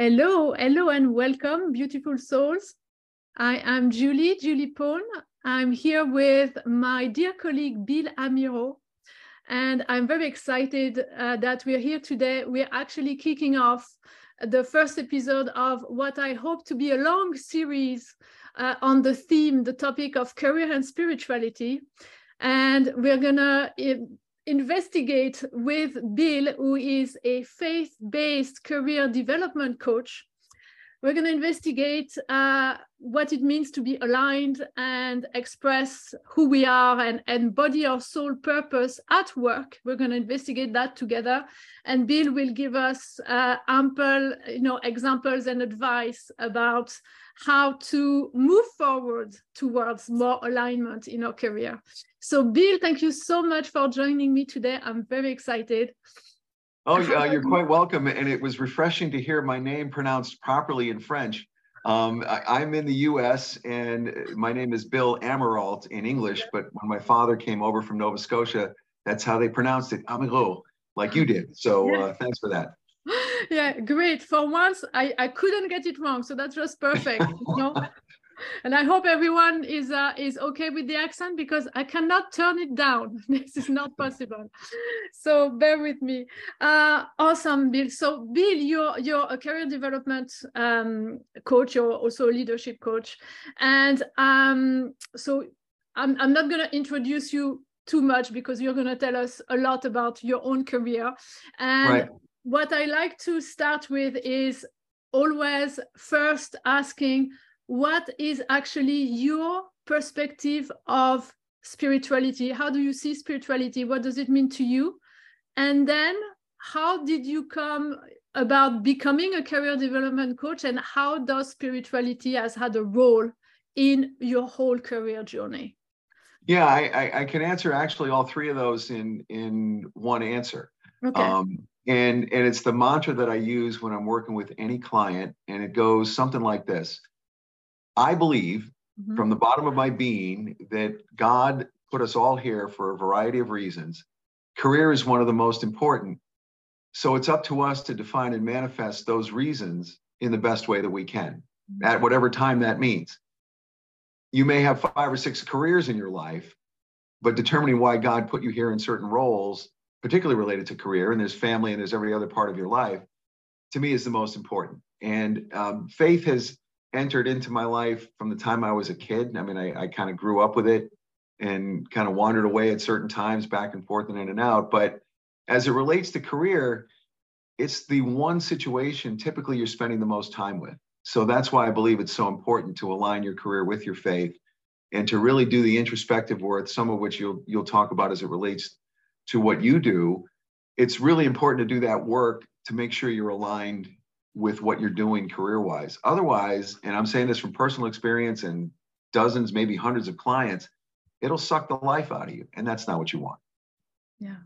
Hello, hello, and welcome, beautiful souls. I am Julie, Julie Paul. I'm here with my dear colleague Bill Amirault, and I'm very excited uh, that we're here today. We're actually kicking off the first episode of what I hope to be a long series uh, on the theme, the topic of career and spirituality. And we're gonna investigate with Bill, who is a faith based career development coach. We're going to investigate uh, what it means to be aligned and express who we are and embody our soul purpose at work. We're going to investigate that together. And Bill will give us uh, ample you know, examples and advice about how to move forward towards more alignment in our career. So, Bill, thank you so much for joining me today. I'm very excited. Oh, yeah, you're quite welcome. And it was refreshing to hear my name pronounced properly in French. Um, I, am in the US and my name is Bill Amirault in English, but when my father came over from Nova Scotia, that's how they pronounced it, Amirault, like you did. So uh, thanks for that. Yeah, great. For once, I, I couldn't get it wrong. So that's just perfect. you know? and I hope everyone is uh, is okay with the accent because I cannot turn it down. this is not possible. So bear with me. Uh, awesome, Bill. So Bill, you're you're a career development um, coach. You're also a leadership coach, and um, so I'm I'm not going to introduce you too much because you're going to tell us a lot about your own career. And right. What I like to start with is always first asking what is actually your perspective of spirituality? How do you see spirituality? What does it mean to you? And then how did you come about becoming a career development coach and how does spirituality has had a role in your whole career journey? Yeah, I, I, I can answer actually all three of those in in one answer. Okay. Um, and and it's the mantra that I use when I'm working with any client, and it goes something like this: I believe mm-hmm. from the bottom of my being that God put us all here for a variety of reasons. Career is one of the most important. So it's up to us to define and manifest those reasons in the best way that we can mm-hmm. at whatever time that means. You may have five or six careers in your life, but determining why God put you here in certain roles, particularly related to career, and there's family and there's every other part of your life, to me is the most important. And um, faith has entered into my life from the time I was a kid. I mean, I, I kind of grew up with it and kind of wandered away at certain times back and forth and in and out. But as it relates to career, it's the one situation typically you're spending the most time with. So that's why I believe it's so important to align your career with your faith and to really do the introspective work, some of which you'll you'll talk about as it relates to what you do. It's really important to do that work to make sure you're aligned with what you're doing career wise. Otherwise, and I'm saying this from personal experience and dozens, maybe hundreds of clients, it'll suck the life out of you. And that's not what you want. Yeah,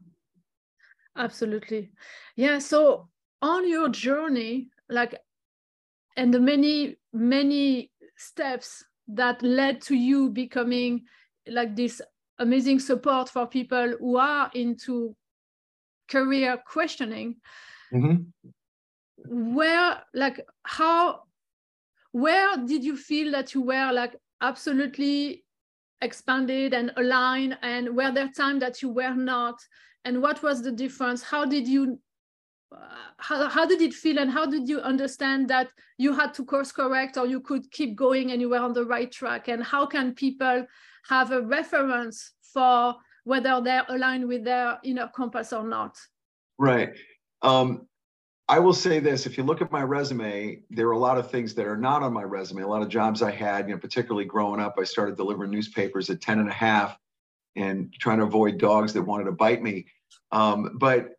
absolutely. Yeah. So on your journey, like, and the many, many steps that led to you becoming like this amazing support for people who are into career questioning. Mm-hmm. Where like how where did you feel that you were like absolutely expanded and aligned? And were there time that you were not? And what was the difference? How did you uh, how, how did it feel? And how did you understand that you had to course correct or you could keep going and you were on the right track? And how can people have a reference for whether they're aligned with their inner compass or not right um, I will say this: if you look at my resume, there are a lot of things that are not on my resume. A lot of jobs I had, you know, particularly growing up, I started delivering newspapers at 10 and a half and trying to avoid dogs that wanted to bite me. Um, but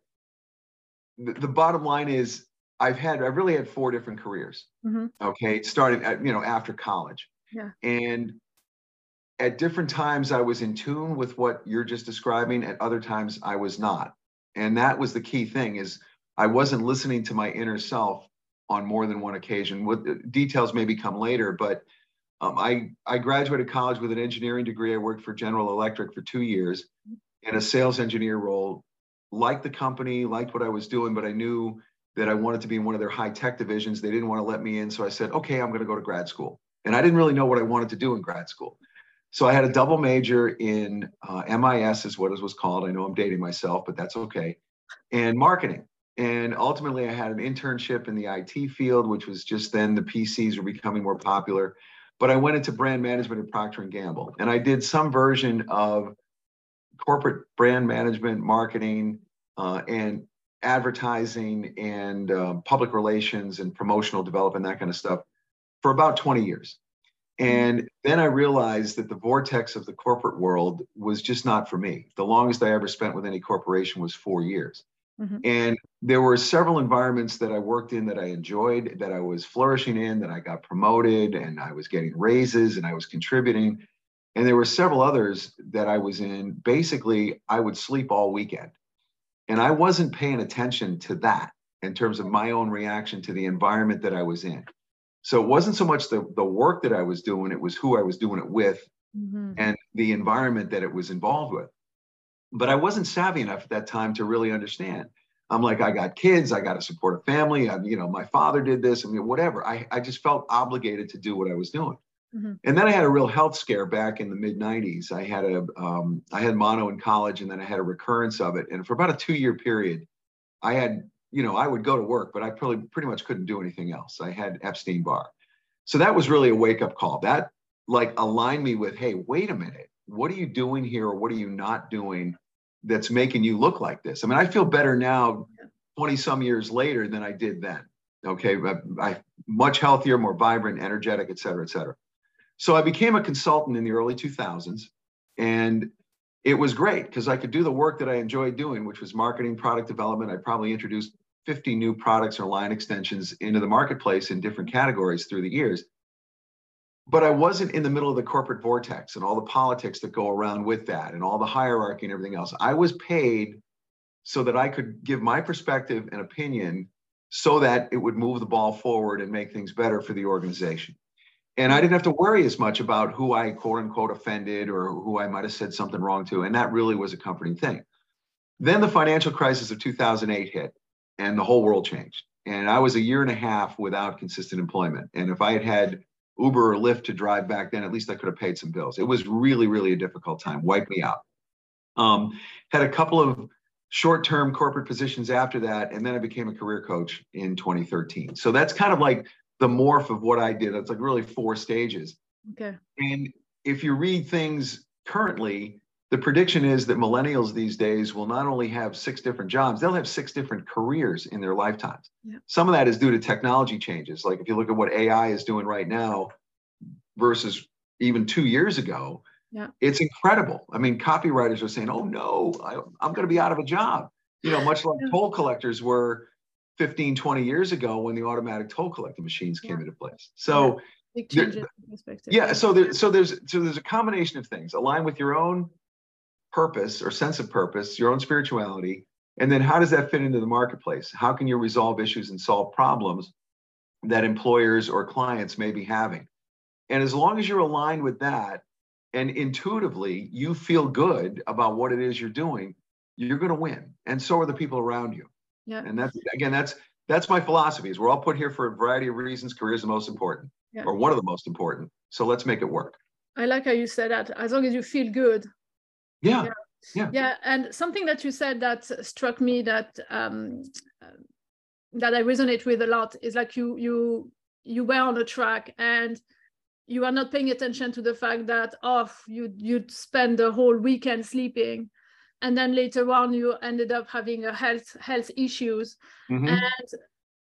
the, the, bottom line is I've had, I've really had four different careers. Mm-hmm. Okay. Starting at, you know, after college. Yeah. And at different times I was in tune with what you're just describing. At other times I was not. And that was the key thing is I wasn't listening to my inner self on more than one occasion. What details maybe come later, but um, I I graduated college with an engineering degree. I worked for General Electric for two years in a sales engineer role. Liked the company, liked what I was doing, but I knew that I wanted to be in one of their high tech divisions. They didn't want to let me in. So I said, okay, I'm going to go to grad school. And I didn't really know what I wanted to do in grad school. So I had a double major in uh, MIS, is what it was called. I know I'm dating myself, but that's okay, and marketing. And ultimately, I had an internship in the IT field, which was just then the PCs were becoming more popular. But I went into brand management at Procter and Gamble, and I did some version of corporate brand management, marketing, uh, and advertising, and uh, public relations, and promotional development, that kind of stuff, for about 20 years. And then I realized that the vortex of the corporate world was just not for me. The longest I ever spent with any corporation was four years. Mm-hmm. And there were several environments that I worked in that I enjoyed, that I was flourishing in, that I got promoted and I was getting raises and I was contributing. And there were several others that I was in. Basically, I would sleep all weekend. And I wasn't paying attention to that in terms of my own reaction to the environment that I was in. So it wasn't so much the, the work that I was doing, it was who I was doing it with mm-hmm. and the environment that it was involved with. But I wasn't savvy enough at that time to really understand. I'm like, I got kids, I got to support a family. I, you know, my father did this. I mean, whatever. I, I just felt obligated to do what I was doing. Mm-hmm. And then I had a real health scare back in the mid 90s. I had a, um, I had mono in college, and then I had a recurrence of it. And for about a two year period, I had you know, I would go to work, but I probably pretty much couldn't do anything else. I had Epstein Barr. So that was really a wake up call. That like aligned me with, hey, wait a minute, what are you doing here or what are you not doing that's making you look like this? I mean, I feel better now, 20 some years later than I did then. Okay. I, I much healthier, more vibrant, energetic, et cetera, et cetera. So I became a consultant in the early 2000s. And it was great because I could do the work that I enjoyed doing, which was marketing, product development. I probably introduced 50 new products or line extensions into the marketplace in different categories through the years. But I wasn't in the middle of the corporate vortex and all the politics that go around with that and all the hierarchy and everything else. I was paid so that I could give my perspective and opinion so that it would move the ball forward and make things better for the organization. And I didn't have to worry as much about who I quote unquote offended or who I might have said something wrong to. And that really was a comforting thing. Then the financial crisis of 2008 hit and the whole world changed. And I was a year and a half without consistent employment. And if I had had Uber or Lyft to drive back then, at least I could have paid some bills. It was really, really a difficult time, wiped me out. Um, had a couple of short term corporate positions after that. And then I became a career coach in 2013. So that's kind of like the morph of what I did. It's like really four stages. Okay. And if you read things currently, the prediction is that millennials these days will not only have six different jobs, they'll have six different careers in their lifetimes. Yeah. Some of that is due to technology changes. Like if you look at what AI is doing right now versus even two years ago, yeah. it's incredible. I mean, copywriters are saying, oh no, I, am going to be out of a job. You know, much like yeah. toll collectors were 15, 20 years ago when the automatic toll collecting machines came yeah. into place. So yeah. There, yeah, so there, so there's so there's a combination of things. Align with your own purpose or sense of purpose, your own spirituality, and then how does that fit into the marketplace? How can you resolve issues and solve problems that employers or clients may be having? And as long as you're aligned with that and intuitively you feel good about what it is you're doing, you're going to win. And so are the people around you. Yeah. And that's again, that's that's my philosophy. Is we're all put here for a variety of reasons. Career is the most important, yeah. or one of the most important. So let's make it work. I like how you said that. As long as you feel good. Yeah. Yeah. Yeah. yeah. And something that you said that struck me that um, that I resonate with a lot is like you you you were on a track and you are not paying attention to the fact that off oh, you you'd spend the whole weekend sleeping and then later on you ended up having a health health issues mm-hmm. and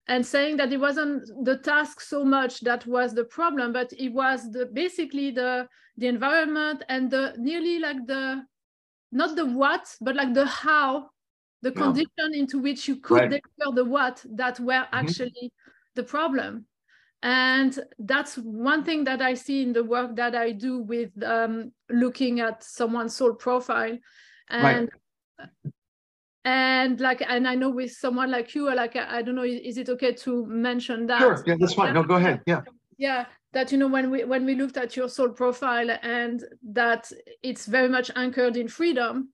and saying that it wasn't the task so much that was the problem but it was the basically the the environment and the nearly like the not the what but like the how the condition into which you could right. deliver the what that were mm-hmm. actually the problem and that's one thing that i see in the work that i do with um, looking at someone's soul profile and right. and like and i know with someone like you like i don't know is it okay to mention that sure yeah that's fine no go ahead yeah yeah that you know when we when we looked at your soul profile and that it's very much anchored in freedom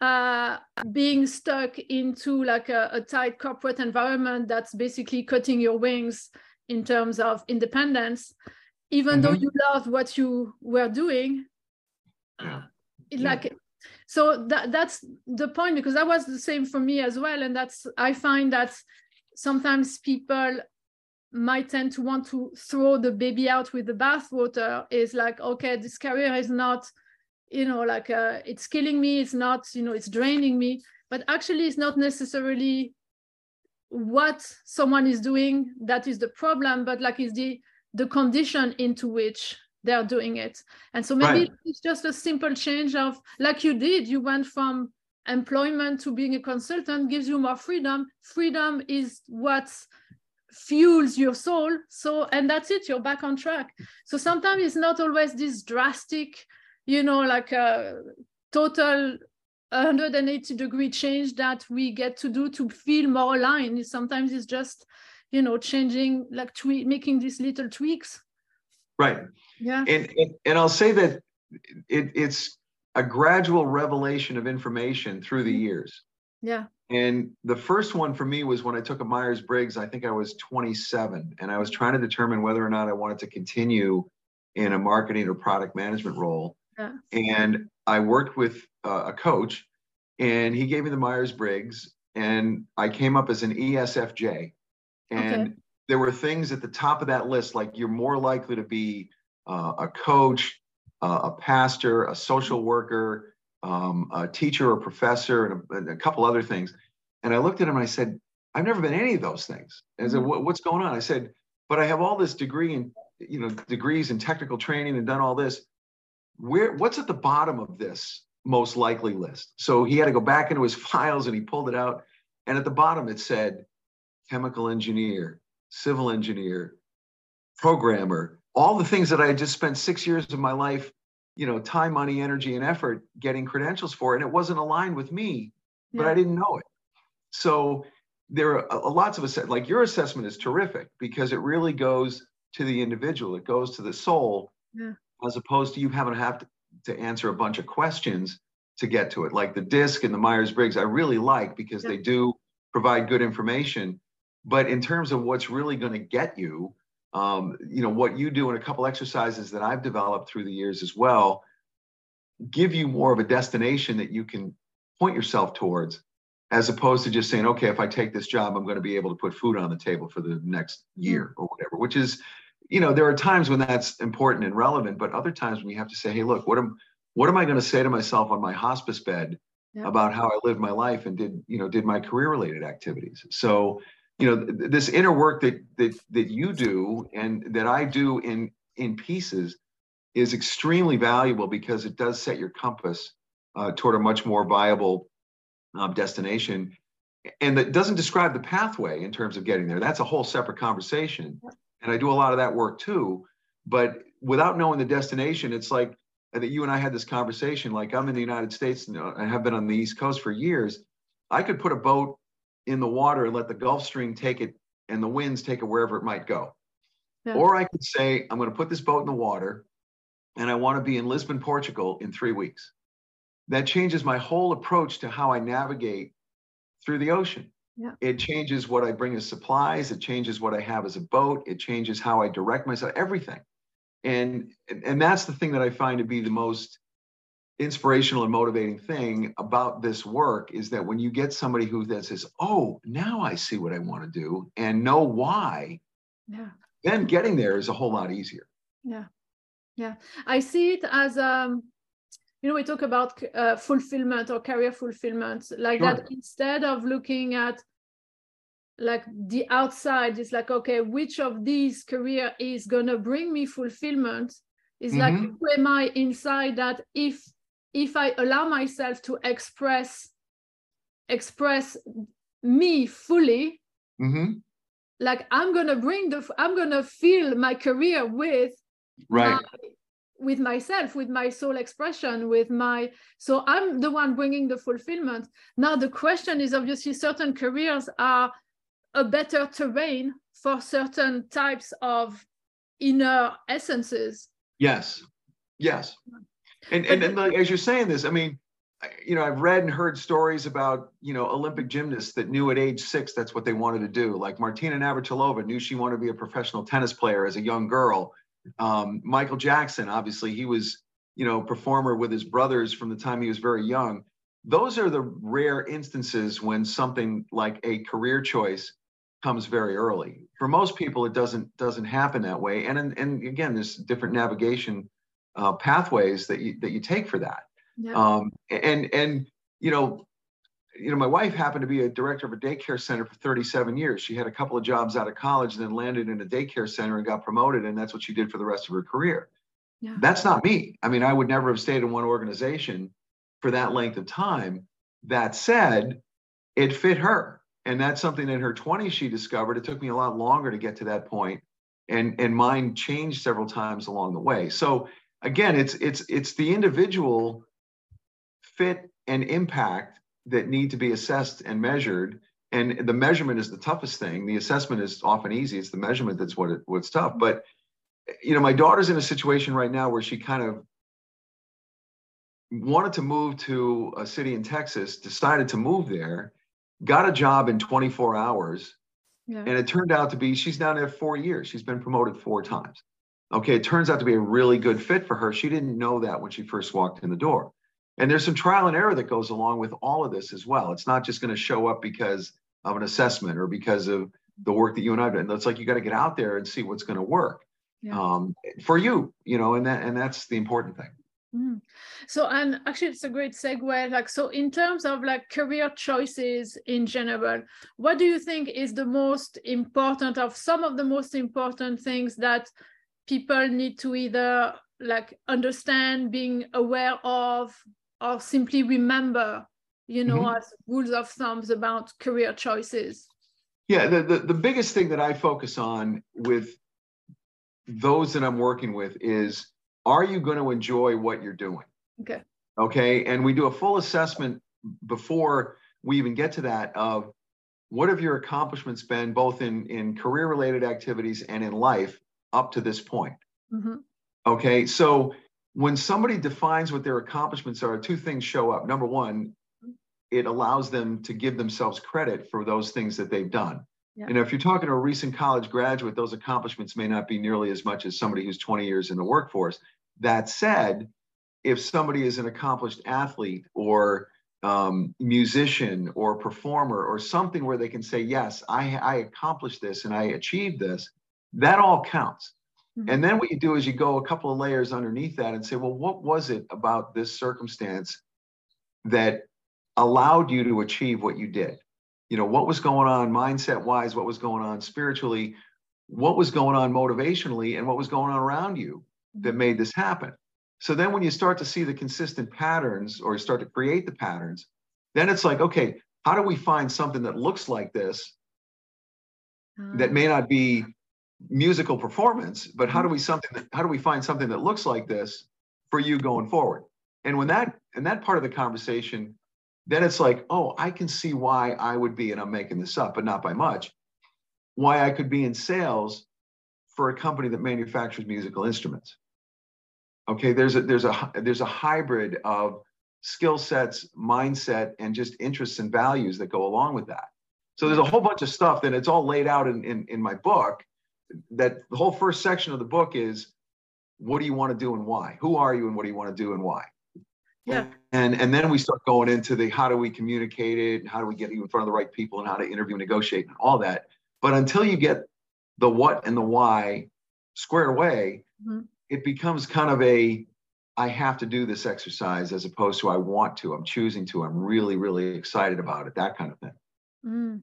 uh, being stuck into like a, a, tight corporate environment that's basically cutting your wings in terms of independence, even mm-hmm. though you loved what you were doing. Yeah. Like. So that that's the point because that was the same for me as well. And that's I find that sometimes people might tend to want to throw the baby out with the bathwater is like, okay, this career is not you know like uh, it's killing me it's not you know it's draining me but actually it's not necessarily what someone is doing that is the problem but like is the the condition into which they're doing it and so maybe right. it's just a simple change of like you did you went from employment to being a consultant gives you more freedom freedom is what fuels your soul so and that's it you're back on track so sometimes it's not always this drastic you know, like a total 180 degree change that we get to do to feel more aligned. Sometimes it's just, you know, changing, like tweak, making these little tweaks. Right. Yeah. And, and, and I'll say that it, it's a gradual revelation of information through the mm-hmm. years. Yeah. And the first one for me was when I took a Myers Briggs, I think I was 27, and I was trying to determine whether or not I wanted to continue in a marketing or product management role. Yeah. And I worked with uh, a coach, and he gave me the Myers Briggs, and I came up as an ESFJ. And okay. There were things at the top of that list, like you're more likely to be uh, a coach, uh, a pastor, a social worker, um, a teacher or professor, and a, and a, couple other things. And I looked at him and I said, I've never been any of those things. And I said, mm-hmm. what's going on? I said, but I have all this degree and you know, degrees and technical training and done all this where what's at the bottom of this most likely list? So he had to go back into his files and he pulled it out. And at the bottom it said chemical engineer, civil engineer, programmer, all the things that I had just spent six years of my life, you know, time, money, energy, and effort getting credentials for. And it wasn't aligned with me, but yeah. I didn't know it. So there are uh, lots of assessments, like your assessment is terrific because it really goes to the individual, it goes to the soul. Yeah as opposed to you having to have to, to answer a bunch of questions to get to it. Like the DISC and the Myers Briggs, I really like because yeah. they do provide good information. But in terms of what's really going to get you, um, you know, what you do in a couple exercises that I've developed through the years as well, give you more of a destination that you can point yourself towards, as opposed to just saying, okay, if I take this job, I'm going to be able to put food on the table for the next year or whatever, which is you know, there are times when that's important and relevant, but other times when you have to say, hey, look, what am what am I going to say to myself on my hospice bed yeah. about how I lived my life and did, you know, did my career related activities. So, you know, th- this inner work that that that you do and that I do in in pieces is extremely valuable because it does set your compass uh, toward a much more viable um, destination and that doesn't describe the pathway in terms of getting there that's a whole separate conversation and I do a lot of that work too. But without knowing the destination, it's like that you and I had this conversation. Like I'm in the United States and I have been on the East Coast for years. I could put a boat in the water and let the Gulf Stream take it and the winds take it wherever it might go. Yeah. Or I could say, I'm going to put this boat in the water and I want to be in Lisbon, Portugal in three weeks. That changes my whole approach to how I navigate through the ocean. Yeah. It changes what I bring as supplies. It changes what I have as a boat. It changes how I direct myself, everything. And, and that's the thing that I find to be the most inspirational and motivating thing about this work is that when you get somebody who that says, oh, now I see what I want to do and know why, yeah. then getting there is a whole lot easier. Yeah. Yeah. I see it as um you know we talk about uh, fulfillment or career fulfillment like sure. that instead of looking at like the outside it's like okay which of these career is gonna bring me fulfillment is mm-hmm. like who am i inside that if if i allow myself to express express me fully mm-hmm. like i'm gonna bring the i'm gonna fill my career with right. my, with myself with my soul expression with my so i'm the one bringing the fulfillment. Now the question is obviously certain careers are a better terrain for certain types of inner essences. Yes. Yes and and, and like, as you're saying this i mean you know, I've read and heard stories about, you know, Olympic gymnasts that knew at age six that's what they wanted to do. Like Martina Navratilova knew she wanted to be a professional tennis player as a young girl. Um, Michael Jackson, obviously, he was, you know, performer with his brothers from the time he was very young. Those are the rare instances when something like a career choice comes very early. For most people, it doesn't doesn't happen that way. And and, and again, there's different navigation uh, pathways that you that you take for that. Yeah. Um, and and you know, you know, my wife happened to be a director of a daycare center for 37 years. She had a couple of jobs out of college, and then landed in a daycare center and got promoted, and that's what she did for the rest of her career. Yeah. That's not me. I mean, I would never have stayed in one organization for that length of time. That said, it fit her, and that's something in her 20s she discovered. It took me a lot longer to get to that point, and and mine changed several times along the way. So again, it's it's it's the individual fit and impact that need to be assessed and measured. And the measurement is the toughest thing. The assessment is often easy. It's the measurement that's what it, what's tough. But you know my daughter's in a situation right now where she kind of wanted to move to a city in texas decided to move there got a job in 24 hours. Yeah. and it turned out to be she's now there four years. She's been promoted four times okay it turns out to be a really good fit for her she didn't know that when she first walked in the door and there's some trial and error that goes along with all of this as well. It's not just going to show up because of an assessment or because of the work that you and I've done. It's like you got to get out there and see what's going to work yeah. um, for you, you know, and that and that's the important thing. Mm. So, and actually, it's a great segue. Like, so in terms of like career choices in general, what do you think is the most important of some of the most important things that people need to either like understand, being aware of, or simply remember, you know, mm-hmm. as rules of thumbs about career choices? Yeah, the, the, the biggest thing that I focus on with those that I'm working with is are you going to enjoy what you're doing? Okay. Okay. And we do a full assessment before we even get to that of what have your accomplishments been both in, in career related activities and in life up to this point? Mm-hmm. Okay. So when somebody defines what their accomplishments are, two things show up. Number one, it allows them to give themselves credit for those things that they've done. Yeah. know, if you're talking to a recent college graduate, those accomplishments may not be nearly as much as somebody who's 20 years in the workforce. That said, if somebody is an accomplished athlete or um, musician or performer or something where they can say, yes, I, I accomplished this and I achieved this, that all counts. Mm-hmm. And then what you do is you go a couple of layers underneath that and say, well, what was it about this circumstance that allowed you to achieve what you did? You know, what was going on mindset wise? What was going on spiritually? What was going on motivationally? And what was going on around you that mm-hmm. made this happen? So then when you start to see the consistent patterns or you start to create the patterns, then it's like, okay, how do we find something that looks like this that may not be musical performance, but how do mm-hmm. we something that, how do we find something that looks like this for you going forward? And when that and that part of the conversation, then it's like, oh, I can see why I would be, and I'm making this up, but not by much, why I could be in sales for a company that manufactures musical instruments. Okay, there's a there's a there's a hybrid of skill sets, mindset, and just interests and values that go along with that. So there's a mm-hmm. whole bunch of stuff that it's all laid out in, in, in my book that the whole first section of the book is what do you want to do and why? Who are you and what do you want to do and why? Yeah. And and then we start going into the how do we communicate it and how do we get you in front of the right people and how to interview and negotiate and all that. But until you get the what and the why squared away, mm-hmm. it becomes kind of a I have to do this exercise as opposed to I want to, I'm choosing to, I'm really, really excited about it, that kind of thing. Mm.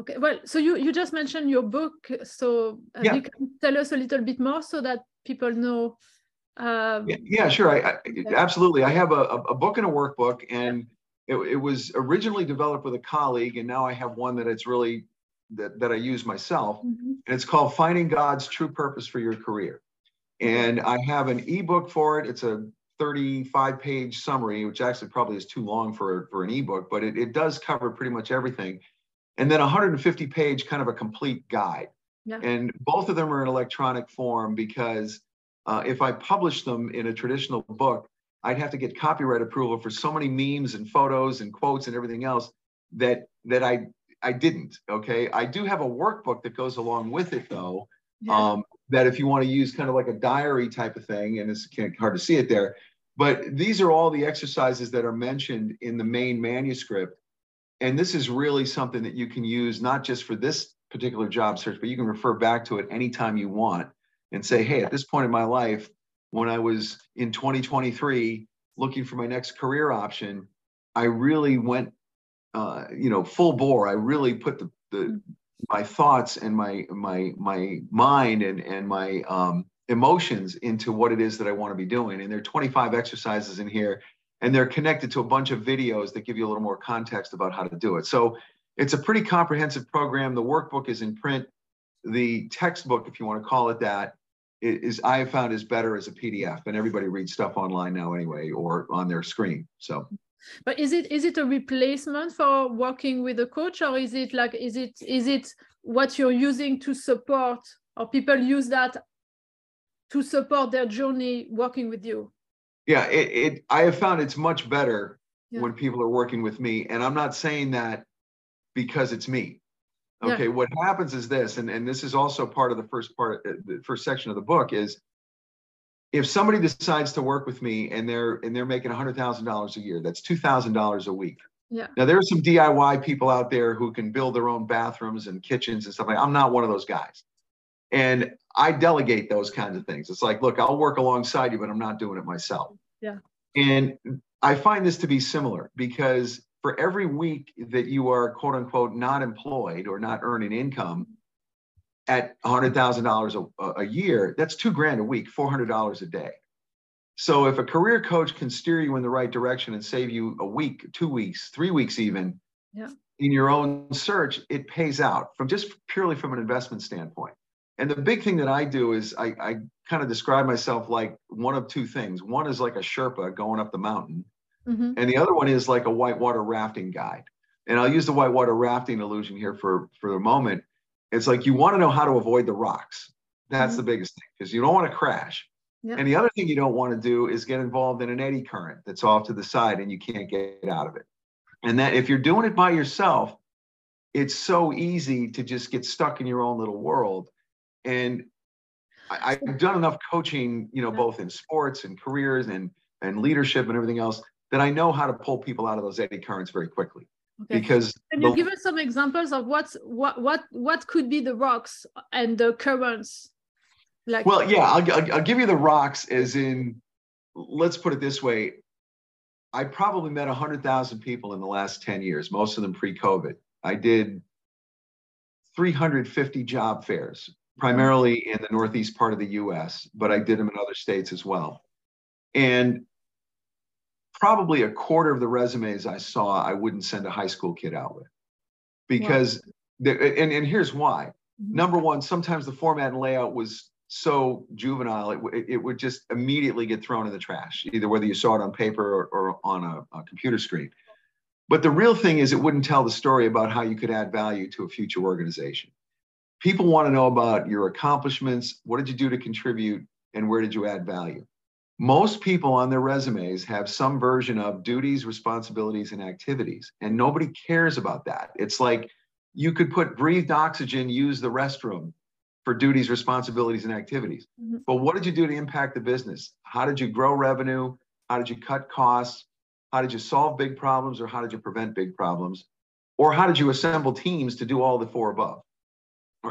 Okay, well, so you, you just mentioned your book. So uh, yeah. you can tell us a little bit more so that people know. Um, yeah, yeah, sure. I, I, absolutely. I have a, a book and a workbook, and it, it was originally developed with a colleague, and now I have one that it's really that, that I use myself, mm-hmm. and it's called Finding God's True Purpose for Your Career. And I have an ebook for it. It's a 35 page summary, which actually probably is too long for, for an ebook, but it, it does cover pretty much everything and then 150 page kind of a complete guide. Yeah. And both of them are in electronic form because uh, if I publish them in a traditional book, I'd have to get copyright approval for so many memes and photos and quotes and everything else that that I I didn't. Okay, I do have a workbook that goes along with it though. Yeah. Um, that if you want to use kind of like a diary type of thing, and it's kind of hard to see it there, but these are all the exercises that are mentioned in the main manuscript. And this is really something that you can use not just for this particular job search, but you can refer back to it anytime you want and say, hey, at this point in my life, when I was in 2023 looking for my next career option, I really went, uh, you know, full bore. I really put the, the my thoughts and my my my mind and and my um, emotions into what it is that I want to be doing. And there are 25 exercises in here, and they're connected to a bunch of videos that give you a little more context about how to do it. So it's a pretty comprehensive program. The workbook is in print. The textbook, if you want to call it that, is I have found is better as a PDF, and everybody reads stuff online now anyway or on their screen. So. But is it is it a replacement for working with a coach, or is it like is it is it what you're using to support, or people use that to support their journey working with you? Yeah, it, it I have found it's much better yeah. when people are working with me, and I'm not saying that because it's me. Okay, yeah. what happens is this, and, and this is also part of the first part, uh, the first section of the book is if somebody decides to work with me and they're and they're making hundred thousand dollars a year, that's two thousand dollars a week. Yeah. Now there are some DIY people out there who can build their own bathrooms and kitchens and stuff like. I'm not one of those guys, and I delegate those kinds of things. It's like, look, I'll work alongside you, but I'm not doing it myself. Yeah. And I find this to be similar because for every week that you are quote unquote not employed or not earning income at $100,000 a year, that's two grand a week, $400 a day. So if a career coach can steer you in the right direction and save you a week, two weeks, three weeks even yeah. in your own search, it pays out from just purely from an investment standpoint. And the big thing that I do is I, I kind of describe myself like one of two things. One is like a Sherpa going up the mountain Mm-hmm. And the other one is like a whitewater rafting guide. And I'll use the whitewater rafting illusion here for, for a moment. It's like you want to know how to avoid the rocks. That's mm-hmm. the biggest thing because you don't want to crash. Yeah. And the other thing you don't want to do is get involved in an eddy current that's off to the side and you can't get out of it. And that if you're doing it by yourself, it's so easy to just get stuck in your own little world. And I, have done enough coaching, you know, both in sports and careers and and leadership and everything else that I know how to pull people out of those eddy currents very quickly. Okay. Because can you the, give us some examples of what's what what what could be the rocks and the currents? Like well, yeah, I'll, I'll, I'll give you the rocks as in. Let's put it this way. I probably met 100,000 people in the last 10 years, most of them pre COVID. I did 350 job fairs, primarily in the Northeast part of the US, but I did them in other states as well. And probably a quarter of the resumes I saw, I wouldn't send a high school kid out with. Because, wow. and, and here's why. Mm-hmm. Number one, sometimes the format and layout was so juvenile, it, it would just immediately get thrown in the trash, either whether you saw it on paper or, or on a, a computer screen. But the real thing is, it wouldn't tell the story about how you could add value to a future organization. People want to know about your accomplishments. What did you do to contribute? And where did you add value? most people on their resumes have some version of duties, responsibilities, and activities, and nobody cares about that. It's like you could put breathed oxygen, use the restroom for duties, responsibilities, and activities. Mm-hmm. But what did you do to impact the business? How did you grow revenue? How did you cut costs? How did you solve big problems or how did you prevent big problems? Or how did you assemble teams to do all the four above?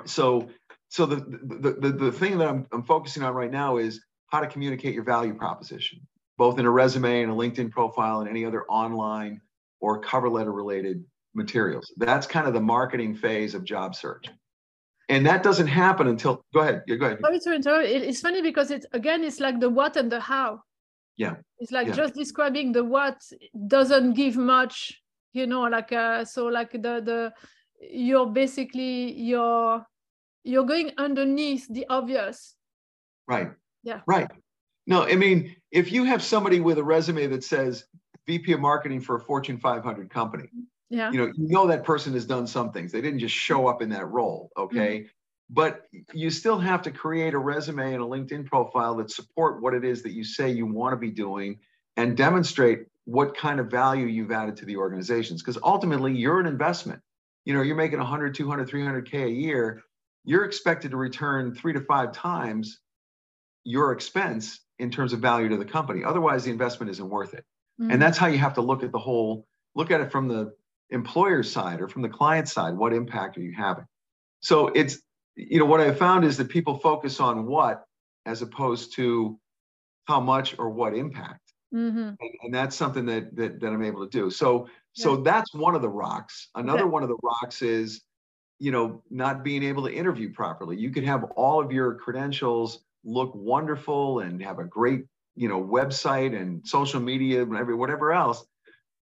So, so the, the, the, the thing that I'm, I'm focusing on right now is how to communicate your value proposition, both in a resume and a LinkedIn profile and any other online or cover letter related materials. That's kind of the marketing phase of job search. And that doesn't happen until go ahead. Yeah, go ahead. Sorry to interrupt. It's funny because it's again, it's like the what and the how. Yeah. It's like yeah. just describing the what doesn't give much, you know, like uh so like the the you're basically you're you're going underneath the obvious. Right. Yeah. Right. No, I mean, if you have somebody with a resume that says VP of marketing for a Fortune 500 company, yeah. you know, you know that person has done some things. They didn't just show up in that role, okay? Mm-hmm. But you still have to create a resume and a LinkedIn profile that support what it is that you say you want to be doing and demonstrate what kind of value you've added to the organizations because ultimately you're an investment you know you're making 100 200 300k a year you're expected to return three to five times your expense in terms of value to the company otherwise the investment isn't worth it mm-hmm. and that's how you have to look at the whole look at it from the employer side or from the client side what impact are you having so it's you know what i found is that people focus on what as opposed to how much or what impact Mm-hmm. And, and, that's something that, that that I'm able to do. So so yeah. that's one of the rocks. Another okay. one of the rocks is, you know, not being able to interview properly. You could have all of your credentials look wonderful and have a great, you know, website and social media and whatever else,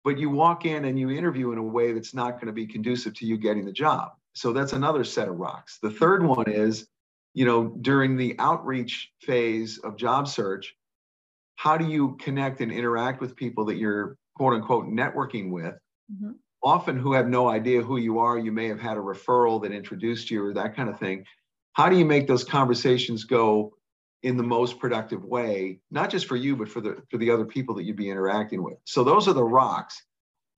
but you walk in and you interview in a way that's not going to be conducive to you getting the job. So that's another set of rocks. The third mm-hmm. one is, you know, during the outreach phase of job search, how do you connect and interact with people that you're quote unquote networking with mm-hmm. often who have no idea who you are you may have had a referral that introduced you or that kind of thing. How do you make those conversations go in the most productive way not just for you but for the for the other people that you'd be interacting with? So those are the rocks.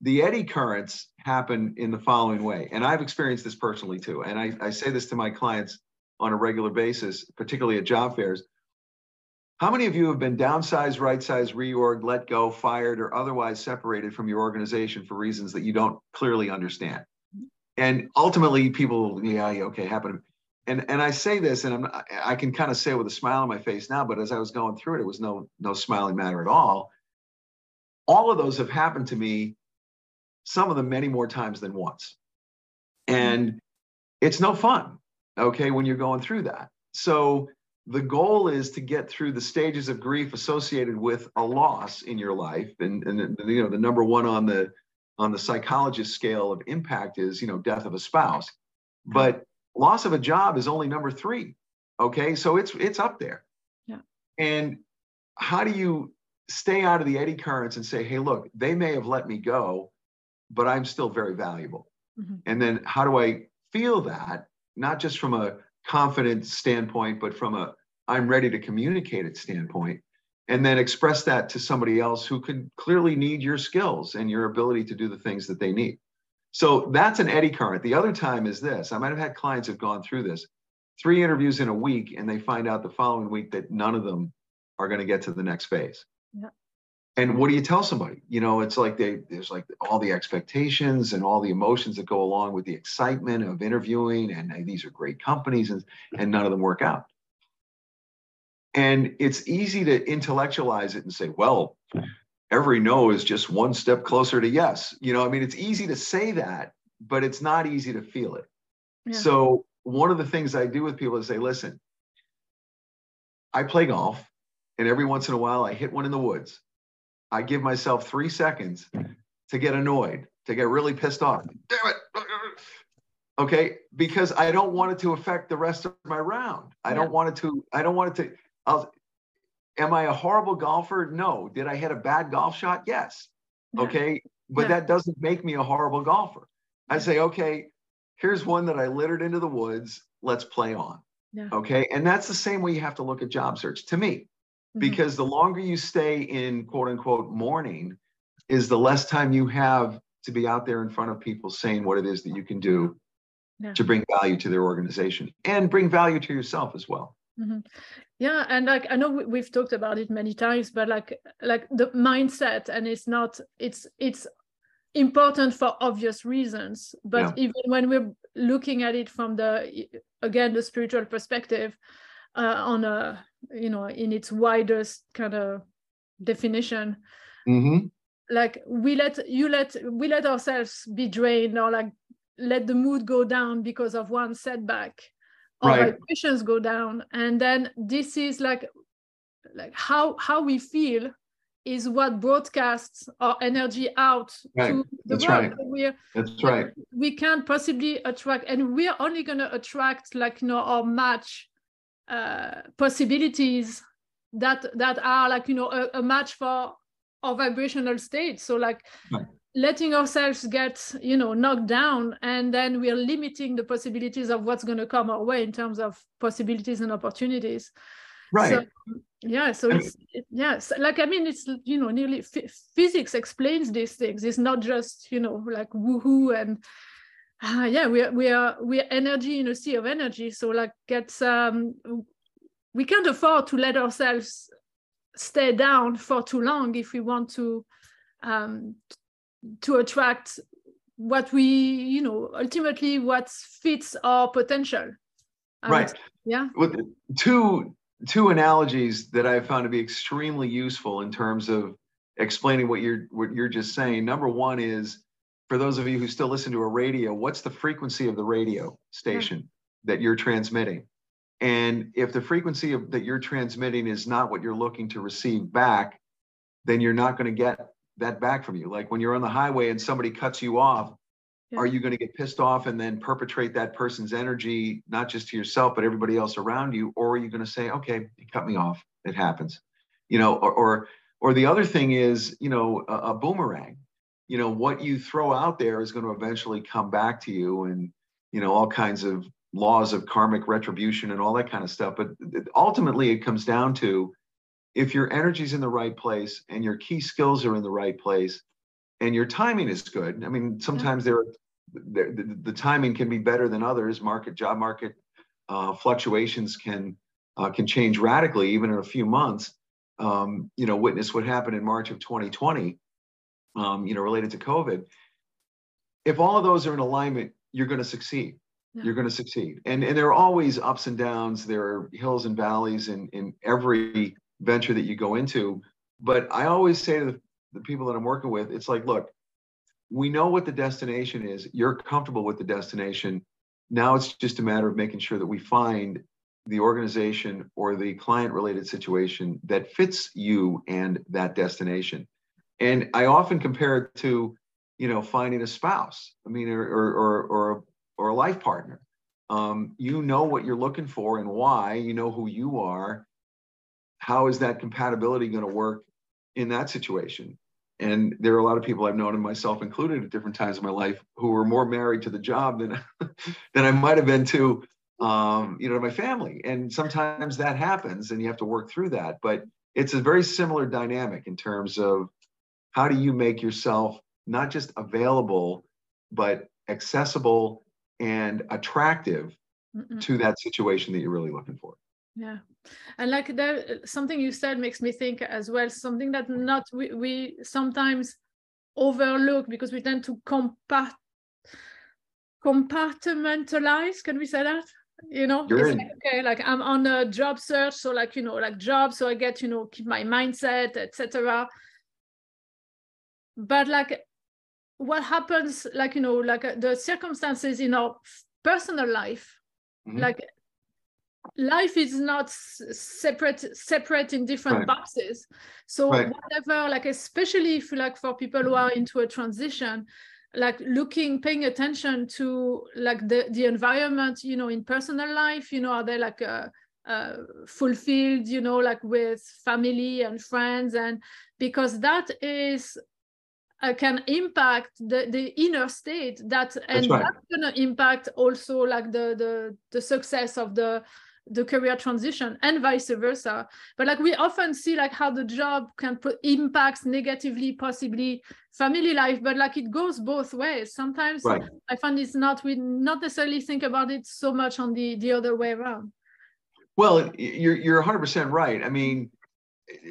The eddy currents happen in the following way and i've experienced this personally too. And I, I say this to my clients on a regular basis particularly at job fairs how many of you have been downsized, right sized, reorg, let go, fired, or otherwise separated from your organization for reasons that you don't clearly understand? And ultimately, people, yeah, yeah okay, happened. And and I say this, and I'm I can kind of say it with a smile on my face now, but as I was going through it, it was no no smiling matter at all. All of those have happened to me, some of them many more times than once, and it's no fun. Okay, when you're going through that. So the goal is to get through the stages of grief associated with a loss in your life. And, and you know the number one on the on the psychologist scale of impact is you know death of a spouse. But loss of a job is only number three okay? So it's it's up there. Yeah. And how do you stay out of the eddy currents and say hey look they may have let me go but i'm still very valuable. Mm-hmm. and then how do i feel that not just from a confident standpoint, but from a I'm ready to communicate it standpoint, and then express that to somebody else who could clearly need your skills and your ability to do the things that they need. So that's an eddy current. The other time is this I might have had clients have gone through this three interviews in a week, and they find out the following week that none of them are going to get to the next phase. Yeah and what do you tell somebody? You know it's like they there's like all the expectations and all the emotions that go along with the excitement of interviewing and hey, these are great companies and and none of them work out. And it's easy to intellectualize it and say well every no is just one step closer to yes. You know i mean it's easy to say that but it's not easy to feel it. Yeah. so one of the things i do with people is say listen i play golf and every once in a while i hit one in the woods I give myself three seconds to get annoyed, to get really pissed off. Damn it. Okay. Because I don't want it to affect the rest of my round. I don't want it to, I don't want it to, I'll, am I a horrible golfer? No. Did I hit a bad golf shot? Yes. Yeah. Okay. But yeah. that doesn't make me a horrible golfer. I say, okay, here's one that I littered into the woods. Let's play on. Okay. And that's the same way you have to look at job search to me. Mm-hmm. because the longer you stay in quote unquote mourning is the less time you have to be out there in front of people saying what it is that you can do yeah. to bring value to their organization and bring value to yourself as well mm-hmm. yeah and like i know we've talked about it many times but like like the mindset and it's not it's it's important for obvious reasons but yeah. even when we're looking at it from the again the spiritual perspective uh, on a you know in its widest kind of definition mm-hmm. like we let you let we let ourselves be drained or like let the mood go down because of one setback or right. vibrations go down and then this is like like how how we feel is what broadcasts our energy out right. to the That's world. Right. We're, That's right. We can't possibly attract, and we're only going to attract like you know our match uh, possibilities that that are like you know a, a match for our vibrational state so like right. letting ourselves get you know knocked down and then we're limiting the possibilities of what's going to come our way in terms of possibilities and opportunities Right. So, yeah. So it's it, yeah. So like I mean, it's you know nearly physics explains these things. It's not just you know like woohoo and uh, yeah we are we are we are energy in a sea of energy. So like it's um we can't afford to let ourselves stay down for too long if we want to um to attract what we you know ultimately what fits our potential. Right. yeah. With two two analogies that i found to be extremely useful in terms of explaining what you're what you're just saying. Number one is for those of you who still listen to a radio what's the frequency of the radio station yeah. that you're transmitting and if the frequency of, that you're transmitting is not what you're looking to receive back then you're not going to get that back from you. Like when you're on the highway and somebody cuts you off, yeah. are you going to get pissed off and then perpetrate that person's energy, not just to yourself, but everybody else around you? Or are you going to say, okay, you cut me off. It happens. You know, or, or, or the other thing is, you know, a, a boomerang. You know, what you throw out there is going to eventually come back to you and, you know, all kinds of laws of karmic retribution and all that kind of stuff. But ultimately, it comes down to if your energy's in the right place and your key skills are in the right place and your timing is good. I mean sometimes there, there the, the, timing can be better than others. Market job market uh, fluctuations can uh, can change radically even in a few months. Um, you know witness what happened in march of 2020 um, you know related to covid if all of those are in alignment you're going to succeed yeah. you're going to succeed and and there are always ups and downs there are hills and valleys in in every venture that you go into. But I always say to the, the people that I'm working with, it's like, look, we know what the destination is. You're comfortable with the destination. Now it's just a matter of making sure that we find the organization or the client related situation that fits you and that destination. And I often compare it to, you know, finding a spouse. I mean, or or or or, a life partner. Um, you know what you're looking for and why. You know who you are, how is that compatibility going to work in that situation? And there are a lot of people I've known, and myself included, at different times in my life, who were more married to the job than than I might have been to, um, you know, to my family. And sometimes that happens, and you have to work through that. But it's a very similar dynamic in terms of how do you make yourself not just available, but accessible and attractive Mm-mm. to that situation that you're really looking for yeah and like that something you said makes me think as well something that not we, we sometimes overlook because we tend to compart compartmentalize can we say that you know. Like, okay like i'm on a job search so like you know like job so i get you know keep my mindset etc but like what happens like you know like uh, the circumstances in our personal life mm-hmm. like life is not separate separate in different right. boxes so right. whatever like especially if like for people who are into a transition like looking paying attention to like the the environment you know in personal life you know are they like uh, uh, fulfilled you know like with family and friends and because that is uh, can impact the, the inner state that and that's, right. that's going to impact also like the the the success of the the career transition and vice versa. But like we often see like how the job can put impacts negatively possibly family life but like it goes both ways. Sometimes right. i find it's not we not necessarily think about it so much on the the other way around. Well you're you're 100% right. I mean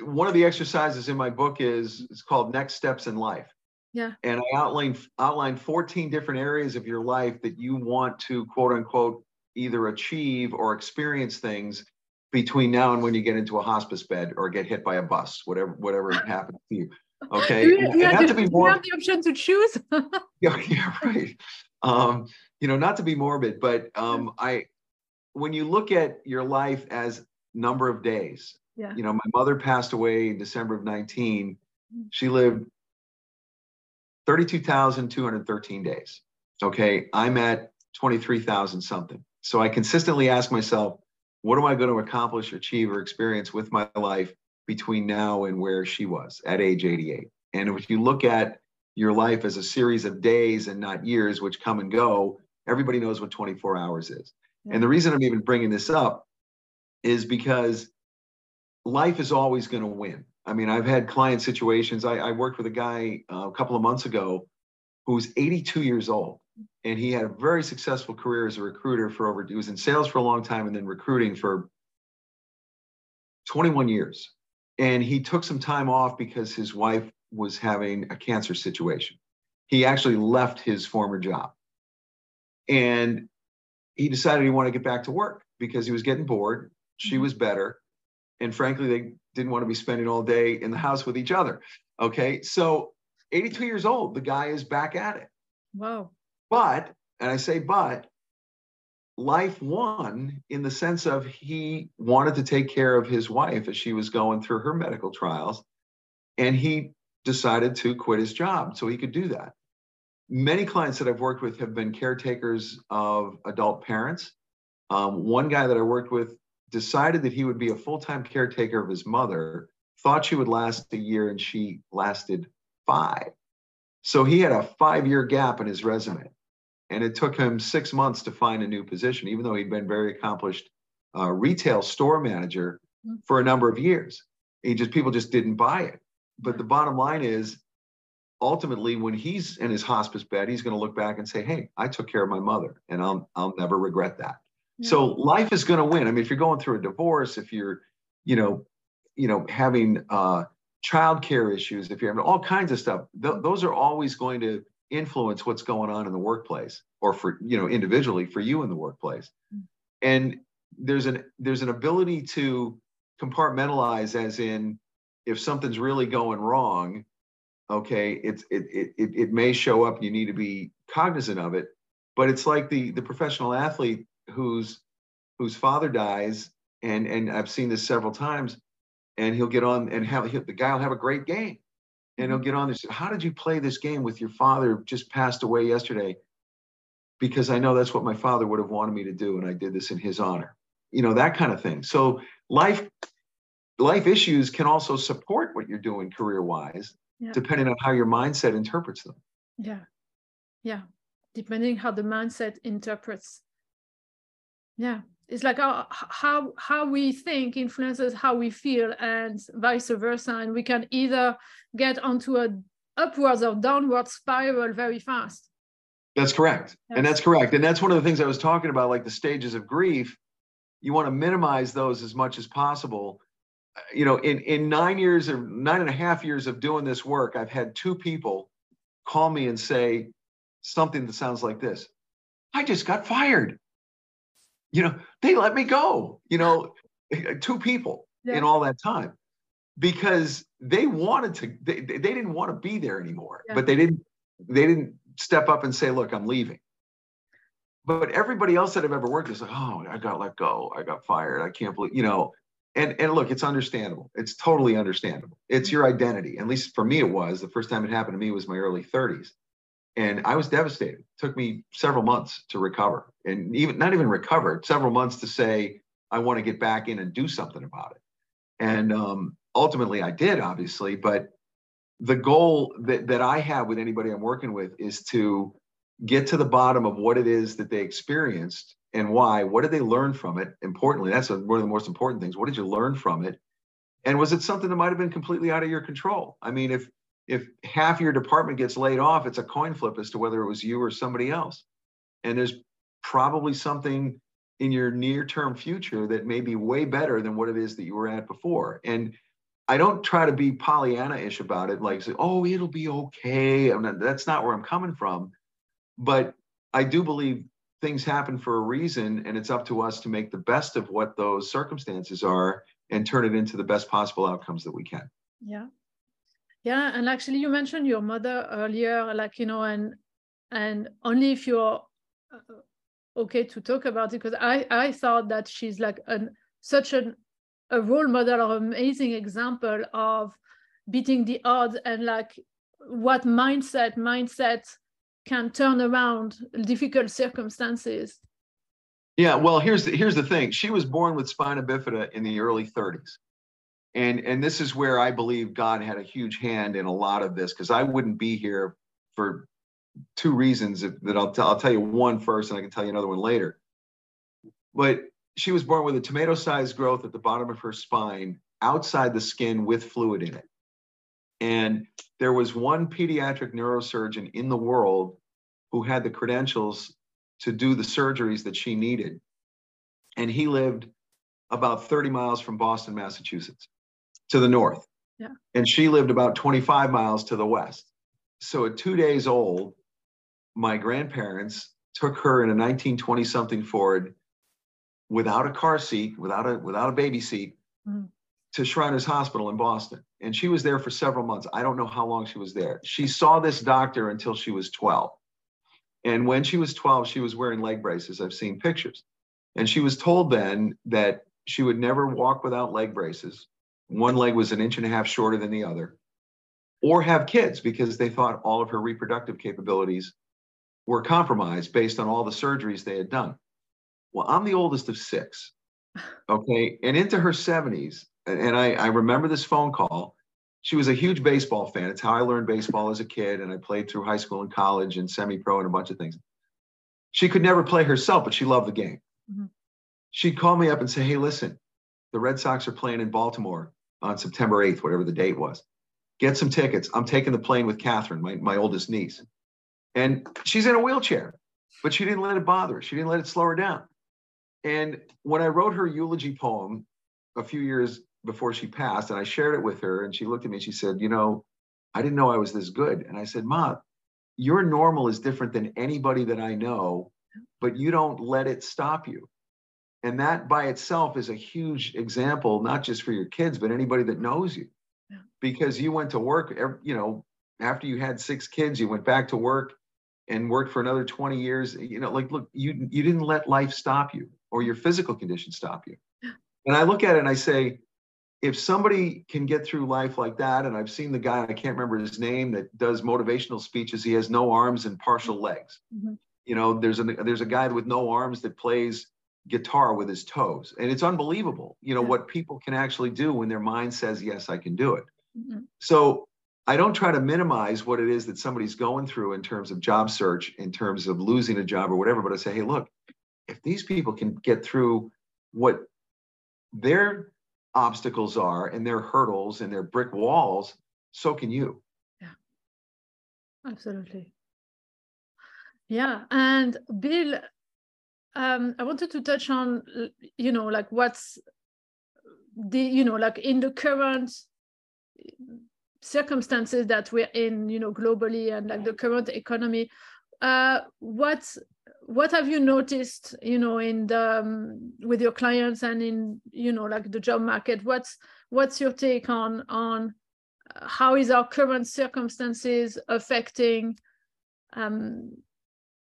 one of the exercises in my book is it's called next steps in life yeah and i outline outline 14 different areas of your life that you want to quote unquote either achieve or experience things between now and when you get into a hospice bed or get hit by a bus, whatever whatever happens to you. Okay, you, you, have, to, be more, you have the option to choose. yeah, yeah, right. Um, you know, not to be morbid, but um, I, when you look at your life as number of days, yeah. you know, my mother passed away in December of 19. Mm. She lived 32,213 days. Okay, I'm at 23,000 something. So I consistently ask myself, what am I going to accomplish, achieve, or experience with my life between now and where she was at age 88? And if you look at your life as a series of days and not years, which come and go, everybody knows what 24 hours is. Yeah. And the reason I'm even bringing this up is because life is always going to win. I mean, I've had client situations. I, I worked with a guy uh, a couple of months ago who was 82 years old, and he had a very successful career as a recruiter for over. He was in sales for a long time, and then recruiting for 21 years. And he took some time off because his wife was having a cancer situation. He actually left his former job, and he decided he wanted to get back to work because he was getting bored. She mm-hmm. was better, and frankly, they didn't want to be spending all day in the house with each other. Okay. So 82 years old, the guy is back at it. Wow. But, and I say, but life won in the sense of he wanted to take care of his wife as she was going through her medical trials. And he decided to quit his job so he could do that. Many clients that I've worked with have been caretakers of adult parents. Um, one guy that I worked with decided that he would be a full-time caretaker of his mother thought she would last a year and she lasted five. So he had a five-year gap in his resume and it took him six months to find a new position even though he'd been very accomplished uh, retail store manager mm-hmm. for a number of years. He just people just didn't buy it. But the bottom line is ultimately when he's in his hospice bed he's going to look back and say hey i took care of my mother and i'll i'll never regret that so life is going to win. I mean, if you're going through a divorce, if you're, you know, you know, having uh, childcare issues, if you're having all kinds of stuff, th- those are always going to influence what's going on in the workplace, or for you know, individually for you in the workplace. Mm. And there's an there's an ability to compartmentalize, as in, if something's really going wrong, okay, it's it it it, it may show up. You need to be cognizant of it. But it's like the the professional athlete whose whose father dies, and and I've seen this several times, and he'll get on and have the guy will have a great game, and he'll mm-hmm. get on this. How did you play this game with your father just passed away yesterday? Because I know that's what my father would have wanted me to do, and I did this in his honor. You know that kind of thing. So life life issues can also support what you're doing career wise, yeah. depending on how your mindset interprets them. Yeah, yeah, depending how the mindset interprets yeah. It's like uh, how, how how we think influences how we feel and vice versa. And we can either get onto a upwards or downward spiral very fast. That's correct. Yes. and that's correct. And that's one of the things i was talking about like the stages of grief. You want to minimize those as much as possible. You know in in nine years or nine and a half years of doing this work i've had two people call me and say something that sounds like this. I just got fired you know, they let me go, you know, two people yeah. in all that time because they wanted to, they, they didn't want to be there anymore, yeah. but they didn't, they didn't step up and say, look, I'm leaving. But everybody else that I've ever worked is like, oh, I got let go. I got fired. I can't believe, you know, and, and look, it's understandable. It's totally understandable. It's mm-hmm. your identity. At least for me, it was. The first time it happened to me was my early 30s and I was devastated. It took me several months to recover, and even not even recover, several months to say I want to get back in and do something about it. And um, ultimately, I did, obviously. But the goal that that I have with anybody I'm working with is to get to the bottom of what it is that they experienced and why. What did they learn from it? Importantly, that's one of the most important things. What did you learn from it? And was it something that might have been completely out of your control? I mean, if if half your department gets laid off, it's a coin flip as to whether it was you or somebody else. And there's probably something in your near term future that may be way better than what it is that you were at before. And I don't try to be Pollyanna ish about it, like say, oh, it'll be okay. Mean, that's not where I'm coming from. But I do believe things happen for a reason, and it's up to us to make the best of what those circumstances are and turn it into the best possible outcomes that we can. Yeah. Yeah, and actually, you mentioned your mother earlier, like you know, and and only if you're uh, okay to talk about it, because I I thought that she's like an such an a role model or amazing example of beating the odds and like what mindset mindset can turn around difficult circumstances. Yeah, well, here's the, here's the thing. She was born with spina bifida in the early 30s and and this is where i believe god had a huge hand in a lot of this because i wouldn't be here for two reasons that I'll, t- I'll tell you one first and i can tell you another one later but she was born with a tomato sized growth at the bottom of her spine outside the skin with fluid in it. And there was one pediatric neurosurgeon in the world who had the credentials to do the surgeries that she needed. And he lived about 30 miles from Boston, Massachusetts, to the north. Yeah. And she lived about 25 miles to the west. So at two days old, my grandparents took her in a 1920 something Ford without a car seat, without a without a baby seat, mm. to Shriners Hospital in Boston. And she was there for several months. I don't know how long she was there. She saw this doctor until she was 12. And when she was 12, she was wearing leg braces. I've seen pictures. And she was told then that she would never walk without leg braces. One leg was an inch and a half shorter than the other, or have kids because they thought all of her reproductive capabilities were compromised based on all the surgeries they had done. Well, I'm the oldest of six. Okay. And into her 70s, and I, I remember this phone call. She was a huge baseball fan. It's how I learned baseball as a kid. And I played through high school and college and semi pro and a bunch of things. She could never play herself, but she loved the game. Mm-hmm. She'd call me up and say, Hey, listen, the Red Sox are playing in Baltimore on September 8th, whatever the date was. Get some tickets. I'm taking the plane with Catherine, my, my oldest niece. And she's in a wheelchair, but she didn't let it bother her. She didn't let it slow her down. And when I wrote her eulogy poem a few years before she passed, and I shared it with her, and she looked at me and she said, You know, I didn't know I was this good. And I said, Ma, your normal is different than anybody that I know, but you don't let it stop you. And that by itself is a huge example, not just for your kids, but anybody that knows you. Yeah. Because you went to work, you know, after you had six kids, you went back to work and worked for another 20 years. You know, like, look, you, you didn't let life stop you or your physical condition stop you. And I look at it and I say, if somebody can get through life like that, and I've seen the guy, I can't remember his name, that does motivational speeches. He has no arms and partial legs. Mm-hmm. You know, there's a there's a guy with no arms that plays guitar with his toes, and it's unbelievable. You know yeah. what people can actually do when their mind says, "Yes, I can do it." Mm-hmm. So I don't try to minimize what it is that somebody's going through in terms of job search, in terms of losing a job or whatever. But I say, hey, look, if these people can get through what their obstacles are and their hurdles and their brick walls, so can you. Yeah, absolutely. Yeah. And Bill, um, I wanted to touch on, you know, like what's the, you know, like in the current circumstances that we're in, you know, globally and like the current economy, uh, what what have you noticed you know in the um, with your clients and in you know like the job market? What's what's your take on on how is our current circumstances affecting um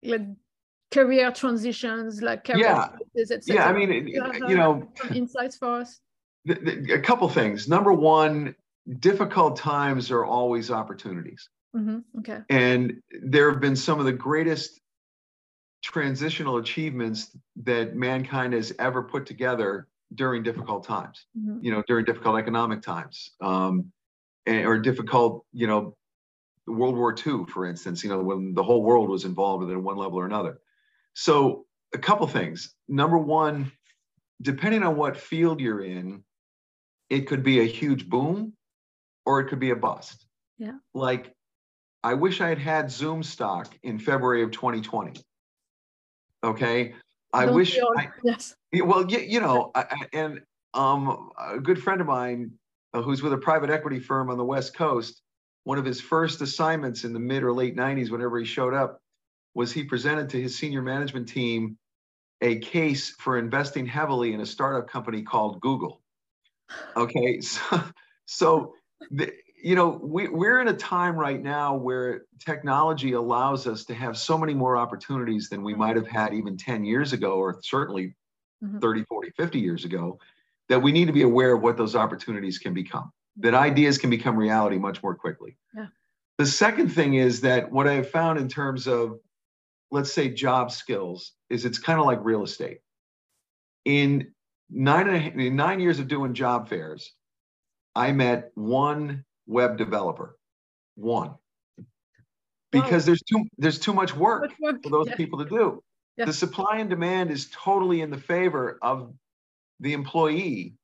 like career transitions like career yeah. yeah i mean you, have, you know insights for us? A couple things. Number one difficult times are always opportunities. Mm-hmm. okay. And there have been some of the greatest transitional achievements that mankind has ever put together during difficult times mm-hmm. you know during difficult economic times um, and, or difficult you know world war ii for instance you know when the whole world was involved in one level or another so a couple things number one depending on what field you're in it could be a huge boom or it could be a bust yeah like i wish i had had zoom stock in february of 2020 Okay. I Don't wish. I, yes. Well, you, you know, I, and um, a good friend of mine uh, who's with a private equity firm on the West Coast, one of his first assignments in the mid or late 90s, whenever he showed up, was he presented to his senior management team a case for investing heavily in a startup company called Google. Okay. So, so the, you know, we, we're in a time right now where technology allows us to have so many more opportunities than we mm-hmm. might have had even 10 years ago, or certainly mm-hmm. 30, 40, 50 years ago, that we need to be aware of what those opportunities can become, that ideas can become reality much more quickly. Yeah. The second thing is that what I've found in terms of, let's say, job skills is it's kind of like real estate. In nine, in nine years of doing job fairs, I met one web developer. One. Because wow. there's too there's too much work, much work. for those yeah. people to do. Yeah. The supply and demand is totally in the favor of the employee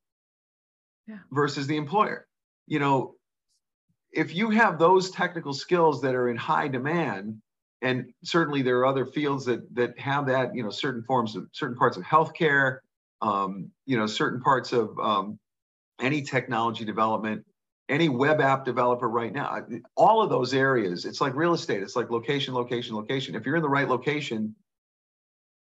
yeah. versus the employer. You know, if you have those technical skills that are in high demand, and certainly there are other fields that that have that, you know, certain forms of certain parts of healthcare, um, you know, certain parts of um, any technology development, any web app developer right now, all of those areas, it's like real estate. It's like location, location, location. If you're in the right location,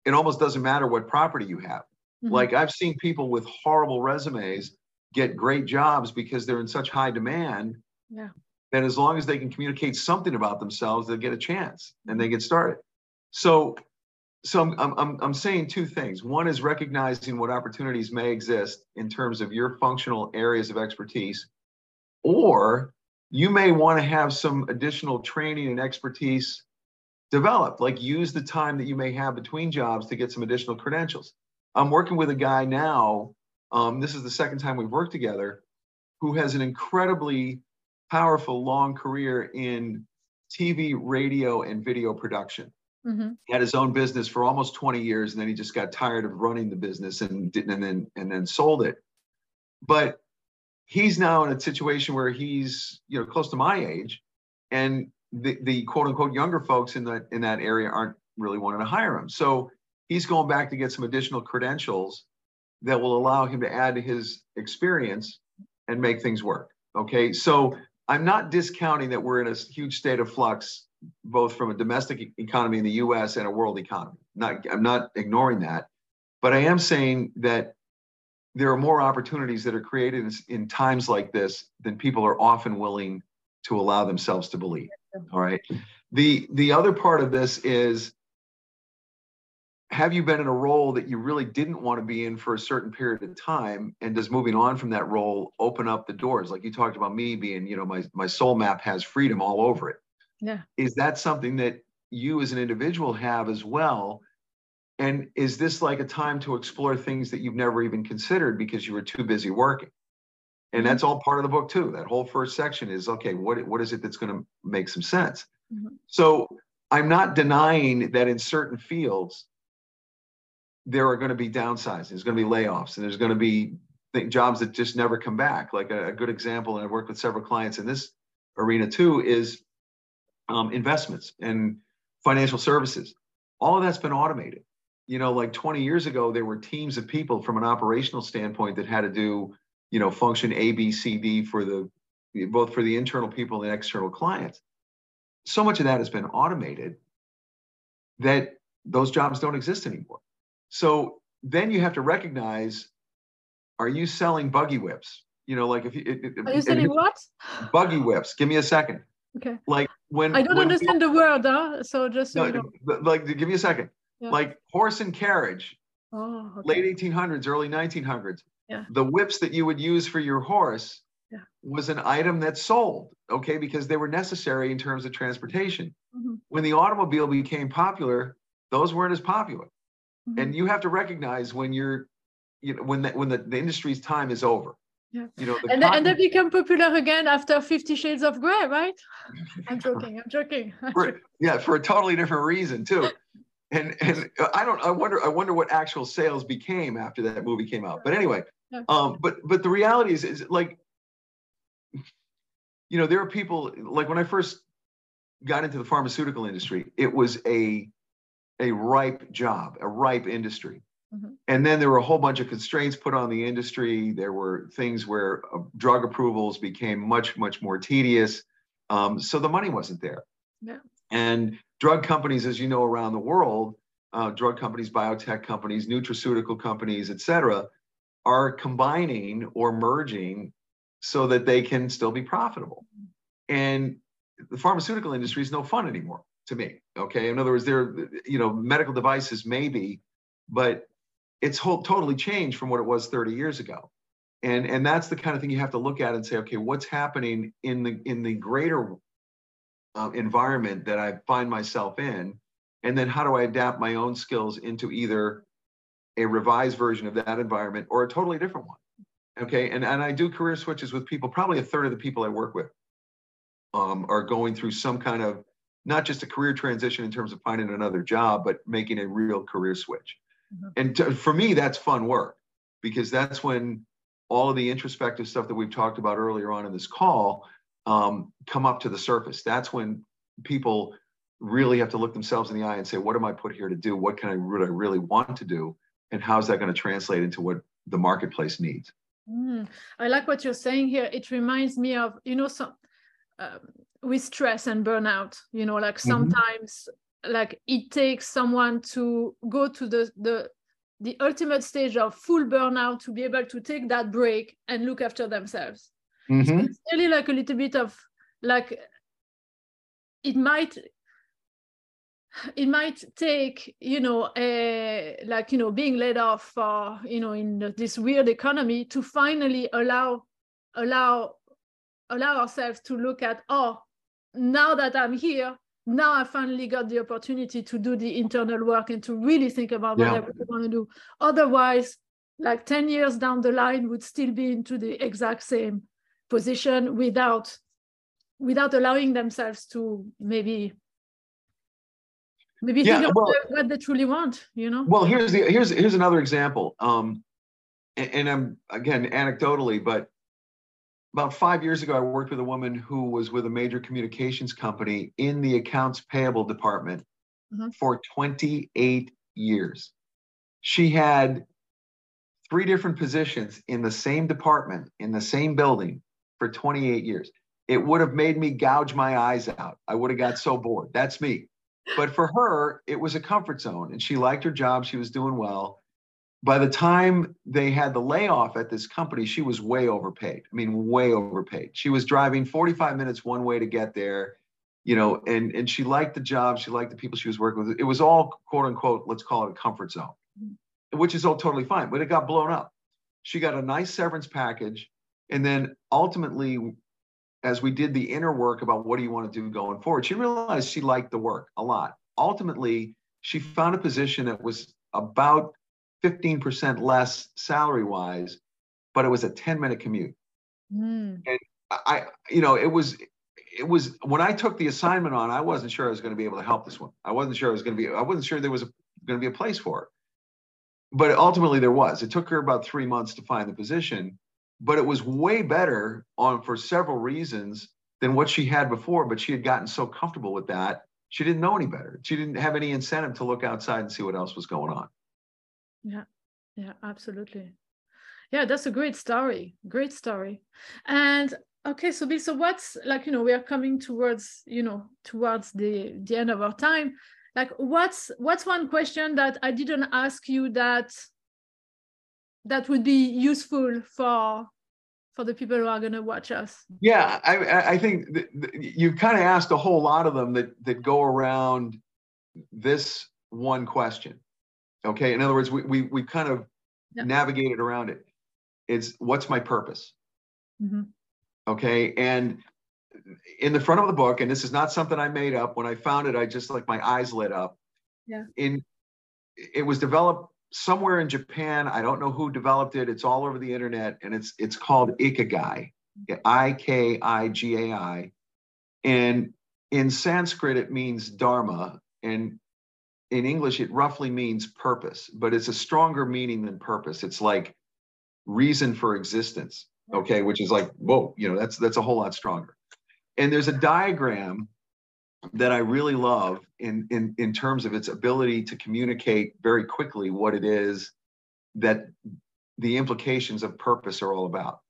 it almost doesn't matter what property you have. Mm-hmm. Like I've seen people with horrible resumes get great jobs because they're in such high demand. Yeah. That as long as they can communicate something about themselves, they'll get a chance and they get started. So, so I'm, I'm, I'm saying two things. One is recognizing what opportunities may exist in terms of your functional areas of expertise, or you may want to have some additional training and expertise developed, like use the time that you may have between jobs to get some additional credentials. I'm working with a guy now. Um, this is the second time we've worked together, who has an incredibly powerful long career in TV, radio, and video production. Mm-hmm. He had his own business for almost 20 years, and then he just got tired of running the business and didn't, and then and then sold it. But he's now in a situation where he's you know close to my age, and the, the quote unquote younger folks in that in that area aren't really wanting to hire him. So he's going back to get some additional credentials that will allow him to add to his experience and make things work. Okay. So I'm not discounting that we're in a huge state of flux, both from a domestic economy in the US and a world economy. Not, I'm not ignoring that. But I am saying that there are more opportunities that are created in, in times like this than people are often willing to allow themselves to believe. All right. The the other part of this is have you been in a role that you really didn't want to be in for a certain period of time? And does moving on from that role open up the doors? Like you talked about me being you know my my soul map has freedom all over it. Yeah. Is that something that you as an individual have as well? And is this like a time to explore things that you've never even considered because you were too busy working? And that's all part of the book too. That whole first section is okay what what is it that's going to make some sense? Mm-hmm. so i'm not denying that in certain fields there are going to be downsizing. There's going to be layoffs, and there's going to be jobs that just never come back. Like a, a, good example, and I've worked with several clients in this arena too, is um, investments and financial services. All of that's been automated. You know, like 20 years ago, there were teams of people from an operational standpoint that had to do, you know, function A, B, C, D for the both for the internal people and external clients. So much of that has been automated that those jobs don't exist anymore. So then you have to recognize, are you selling buggy whips? You know, like if you, it, are you selling what? Buggy whips. Give me a second. Okay. Like when I don't when understand the word, huh? So just so no, you know. like give me a second. Yeah. Like horse and carriage. Oh, okay. Late 1800s, early 1900s. Yeah. The whips that you would use for your horse yeah. was an item that sold, okay, because they were necessary in terms of transportation. Mm-hmm. When the automobile became popular, those weren't as popular. Mm-hmm. And you have to recognize when you're, you know, when the, when the, the industry's time is over. Yeah. You know, the and, cotton, and they become popular again after Fifty Shades of Grey, right? I'm joking. I'm joking. for, yeah, for a totally different reason too. And and I don't. I wonder. I wonder what actual sales became after that movie came out. But anyway, yeah. um, but but the reality is, is like, you know, there are people like when I first got into the pharmaceutical industry, it was a a ripe job, a ripe industry. Mm-hmm. And then there were a whole bunch of constraints put on the industry. There were things where uh, drug approvals became much, much more tedious. Um, so the money wasn't there. Yeah. And drug companies, as you know, around the world, uh, drug companies, biotech companies, nutraceutical companies, et cetera, are combining or merging so that they can still be profitable. Mm-hmm. And the pharmaceutical industry is no fun anymore to me. Okay. In other words, there, you know, medical devices maybe, but it's whole, totally changed from what it was 30 years ago. And, and that's the kind of thing you have to look at and say, okay, what's happening in the in the greater uh, environment that I find myself in, and then how do I adapt my own skills into either a revised version of that environment or a totally different one. Okay, and and I do career switches with people. Probably a third of the people I work with um, are going through some kind of not just a career transition in terms of finding another job, but making a real career switch. Mm-hmm. And to, for me, that's fun work because that's when all of the introspective stuff that we've talked about earlier on in this call um, come up to the surface. That's when people really have to look themselves in the eye and say, what am I put here to do? What can I, what I really want to do? And how's that going to translate into what the marketplace needs? Mm, I like what you're saying here. It reminds me of, you know, some uh, with stress and burnout, you know, like mm-hmm. sometimes mm-hmm. like it takes someone to go to the, the, the ultimate stage of full burnout to be able to take that break and look after themselves. Mm-hmm. So it's really like a little bit of like it might it might take you know a, like you know being laid off for you know in this weird economy to finally allow allow allow ourselves to look at oh now that i'm here now i finally got the opportunity to do the internal work and to really think about yeah. what i want to do. Otherwise like 10 years down the line would still be into the exact same position without without allowing themselves to maybe maybe yeah, well, what they truly want you know? Well here's the here's here's another example. Um and, and i'm again anecdotally but about five years ago i worked with a woman who was with a major communications company in the accounts payable department mm-hmm. for 28 years she had three different positions in the same department in the same building for 28 years it would have made me gouge my eyes out i would have got so bored that's me but for her, it was a comfort zone and she liked her job. She was doing well. By the time they had the layoff at this company, she was way overpaid. I mean, way overpaid. She was driving 45 minutes one way to get there, you know, and, and she liked the job. She liked the people she was working with. It was all quote unquote, let's call it a comfort zone, which is all totally fine, but it got blown up. She got a nice severance package. And then ultimately, as we did the inner work about what do you want to do going forward, she realized she liked the work a lot. Ultimately, she found a position that was about 15% less salary wise, but it was a 10 minute commute. Mm. And I, you know, it was, it was when I took the assignment on, I wasn't sure I was going to be able to help this one. I wasn't sure I was going to be, I wasn't sure there was a, going to be a place for it. But ultimately there was. It took her about three months to find the position but it was way better on for several reasons than what she had before. But she had gotten so comfortable with that, she didn't know any better. She didn't have any incentive to look outside and see what else was going on. Yeah, yeah, absolutely. Yeah, that's a great story. Great story. And okay, so so what's like you know we are coming towards you know towards the the end of our time. Like what's what's one question that I didn't ask you that that would be useful for for the people who are going to watch us yeah i i think you kind of asked a whole lot of them that that go around this one question okay in other words we we, we kind of yeah. navigated around it it's what's my purpose mm-hmm. okay and in the front of the book and this is not something i made up when i found it i just like my eyes lit up yeah in it was developed somewhere in Japan. I don't know who developed it. It's all over the internet, and it's it's called Ikigai, I K I G A I, and in Sanskrit it means dharma, and in English it roughly means purpose, but it's a stronger meaning than purpose. It's like reason for existence. Mm-hmm. Okay, which is like whoa, you know that's that's a whole lot stronger. And there's a diagram that I really love in, in, in terms of its ability to communicate very quickly what it is that the implications of purpose are all about.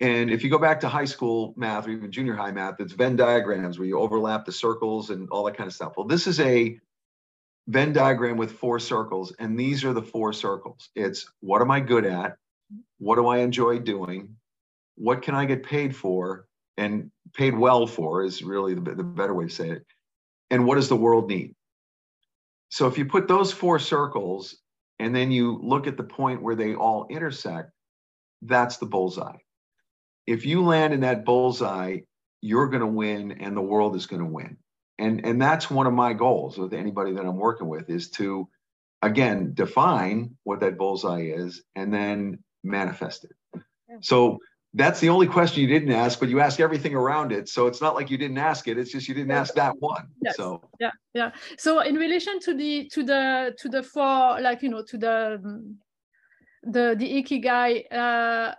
And if you go back to high school math or even junior high math, it's Venn diagrams where you overlap the circles and all that kind of stuff. Well, this is a Venn diagram with four circles, and these are the four circles. It's what am I good at? What do I enjoy doing? What can I get paid for? and paid well for is really the, the better way to say it. And what does the world need? So if you put those four circles and then you look at the point where they all intersect, that's the bullseye. If you land in that bullseye, you're going to win and the world is going to win. And, and that's one of my goals with anybody that I'm working with is to, again, define what that bullseye is and then manifest it. So that's the only question you didn't ask, but you ask everything around it. So it's not like you didn't ask it. It's just you didn't ask that one. Yes. So yeah, yeah. So in relation to the to the to the four, like you know, to the the the ikigai, uh,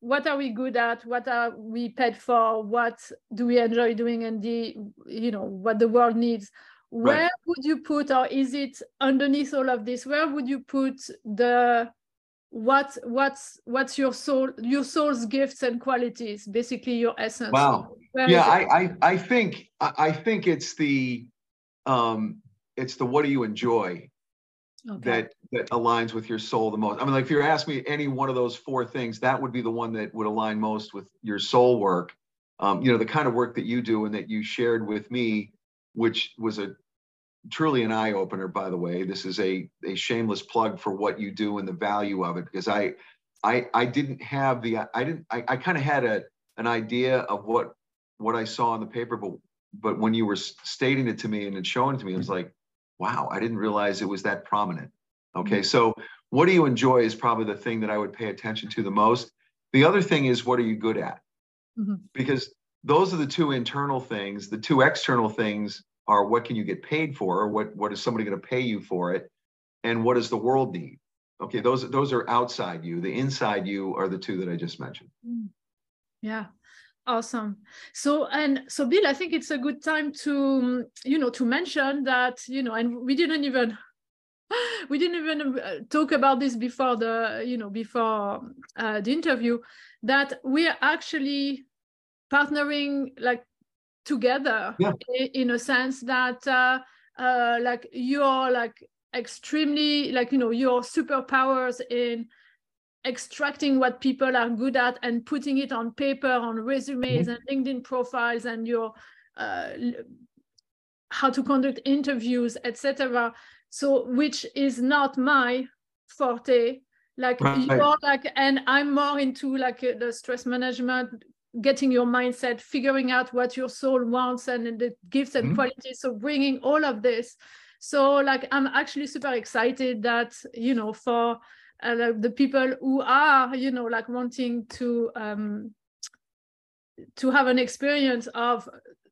what are we good at? What are we paid for? What do we enjoy doing and the you know what the world needs? Where right. would you put or is it underneath all of this where would you put the what what's what's your soul your soul's gifts and qualities basically your essence? Wow. Where yeah I, I i think i think it's the um it's the what do you enjoy okay. that that aligns with your soul the most. I mean like if you're asking me any one of those four things that would be the one that would align most with your soul work. Um you know the kind of work that you do and that you shared with me which was a truly an eye opener by the way. This is a a shameless plug for what you do and the value of it because i i i didn't have the i didn't i, I kind of had a an idea of what what i saw in the paper but but when you were stating it to me and then showing it to me i was like wow i didn't realize it was that prominent. Okay so what do you enjoy is probably the thing that i would pay attention to the most. The other thing is what are you good at? Mm-hmm. because those are the two internal things the two external things are what can you get paid for or what what is somebody going to pay you for it and what does the world need? Okay those those are outside you. The inside you are the two that i just mentioned. Mm. yeah awesome so and so bill i think it's a good time to you know to mention that you know and we didn't even we didn't even uh, talk about this before the you know before uh, the interview that we are actually partnering like together yeah. in, in, a sense that uh, uh, like you're like extremely like you know your superpowers in extracting what people are good at and putting it on paper on resumes mm-hmm. and linkedin profiles and your uh, how to conduct interviews etc so which is not my forte like right. you're like and i'm more into like the stress management getting your mindset, figuring out what your soul wants and the gifts and mm-hmm. qualities. So bringing all of this. So like I'm actually super excited that you know for uh, the people who are you know like wanting to um, to have an experience of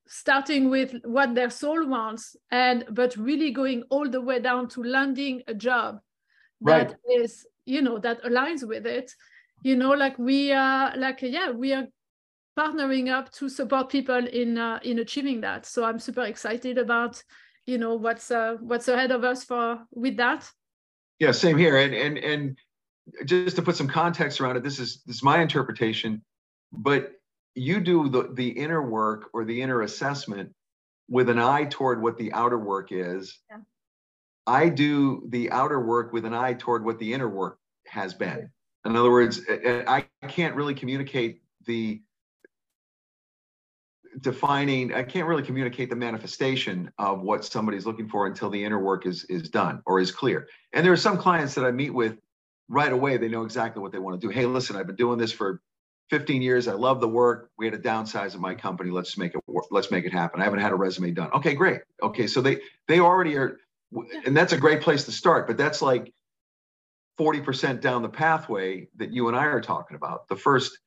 starting with what their soul wants and but really going all the way down to landing a job that right. is you know that aligns with it you know like we are like yeah we are partnering up to support people in uh, in achieving that. So I'm super excited about you know what's uh, what's ahead of us for with that. Yeah, same here. And and and just to put some context around it, this is this is my interpretation, but you do the the inner work or the inner assessment with an eye toward what the outer work is. Yeah. I do the outer work with an eye toward what the inner work has been. In other words, I can't really communicate the defining i can't really communicate the manifestation of what somebody's looking for until the inner work is is done or is clear. And there are some clients that i meet with right away they know exactly what they want to do. Hey listen i've been doing this for 15 years i love the work we had a downsize of my company let's make it work let's make it happen i haven't had a resume done. Okay great okay so they they already are and that's a great place to start but that's like 40% down the pathway that you and i are talking about. The first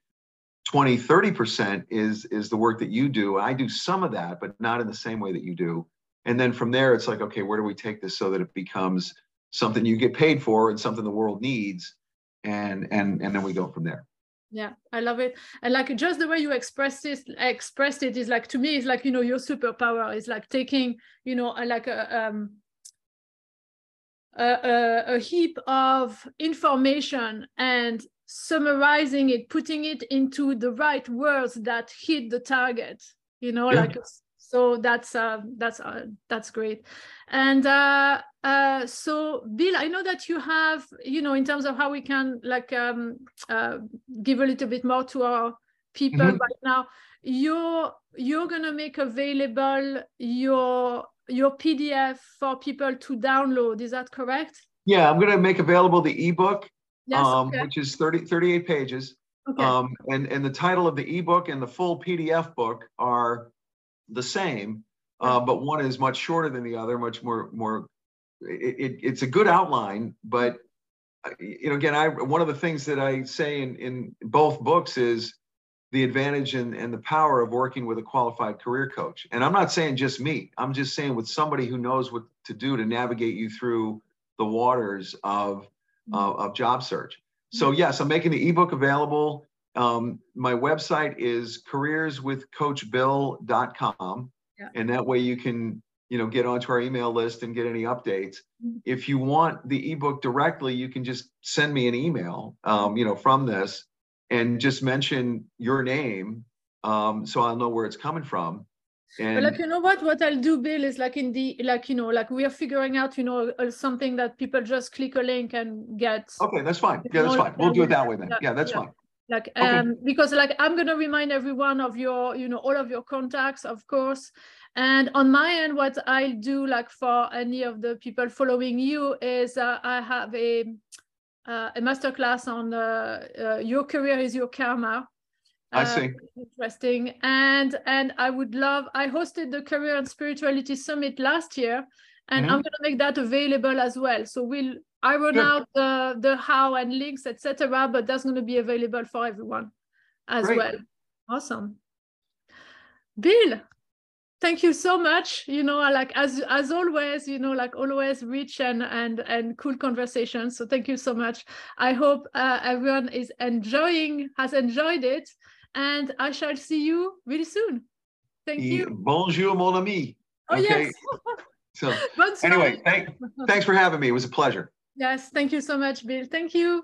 20 30% is is the work that you do. I do some of that but not in the same way that you do. And then from there it's like okay where do we take this so that it becomes something you get paid for and something the world needs? And and and then we go from there. Yeah i love it. And like just the way you expressed it expressed it is like to me it's like you know your superpower is like taking you know like a um a, a, a heap of information and summarizing it putting it into the right words that hit the target you know yeah. like so that's uh that's uh, that's great and uh uh so bill i know that you have you know in terms of how we can like um uh give a little bit more to our people mm-hmm. right now you're you're gonna make available your your pdf for people to download is that correct yeah i'm gonna make available the ebook yes, um, okay. which is 30, 38 pages. Okay. Um, and, and the title of the ebook and the full PDF book are the same, uh, but one is much shorter than the other, much more, more it, it, it's a good outline, but uh, you know, again, I, one of the things that I say in, in both books is the advantage and, and the power of working with a qualified career coach. And I'm not saying just me, I'm just saying with somebody who knows what to do to navigate you through the waters of uh, of job search. So mm-hmm. yes, I'm making the ebook available. um, my website is careerswithcoachbill.com. Yeah. And that way you can, you know, get onto our email list and get any updates. Mm-hmm. If you want the ebook directly, you can just send me an email, um, you know, from this and just mention your name um, so I'll know where it's coming from. And but like you know what what I'll do, Bill, is like in the like you know like we are figuring out you know uh, something that people just click a link and get. Okay, that's fine. Yeah, that's fine. We'll do it that way then. Yeah, that's yeah. fine. Like okay. um because like I'm gonna remind everyone of your you know all of your contacts of course. And on my end, what I'll do like for any of the people following you is uh, I have a uh, a masterclass on uh, uh your career is your karma I uh, interesting. And and I would love. I hosted the Career and Spirituality Summit last year, and mm-hmm. I'm going to make that available as well. So we'll iron Good. out the the how and links, etc. But that's going to be available for everyone as Great. well. Awesome. Bill, thank you so much you know like as as always you know like always rich and and and cool conversations so thank you so much i hope uh, everyone is enjoying has enjoyed it and I shall see you really soon. Thank you. Bonjour, mon ami. Oh, okay. yes. so, anyway, thank, thanks for having me. It was a pleasure. Yes, thank you so much, Bill. Thank you.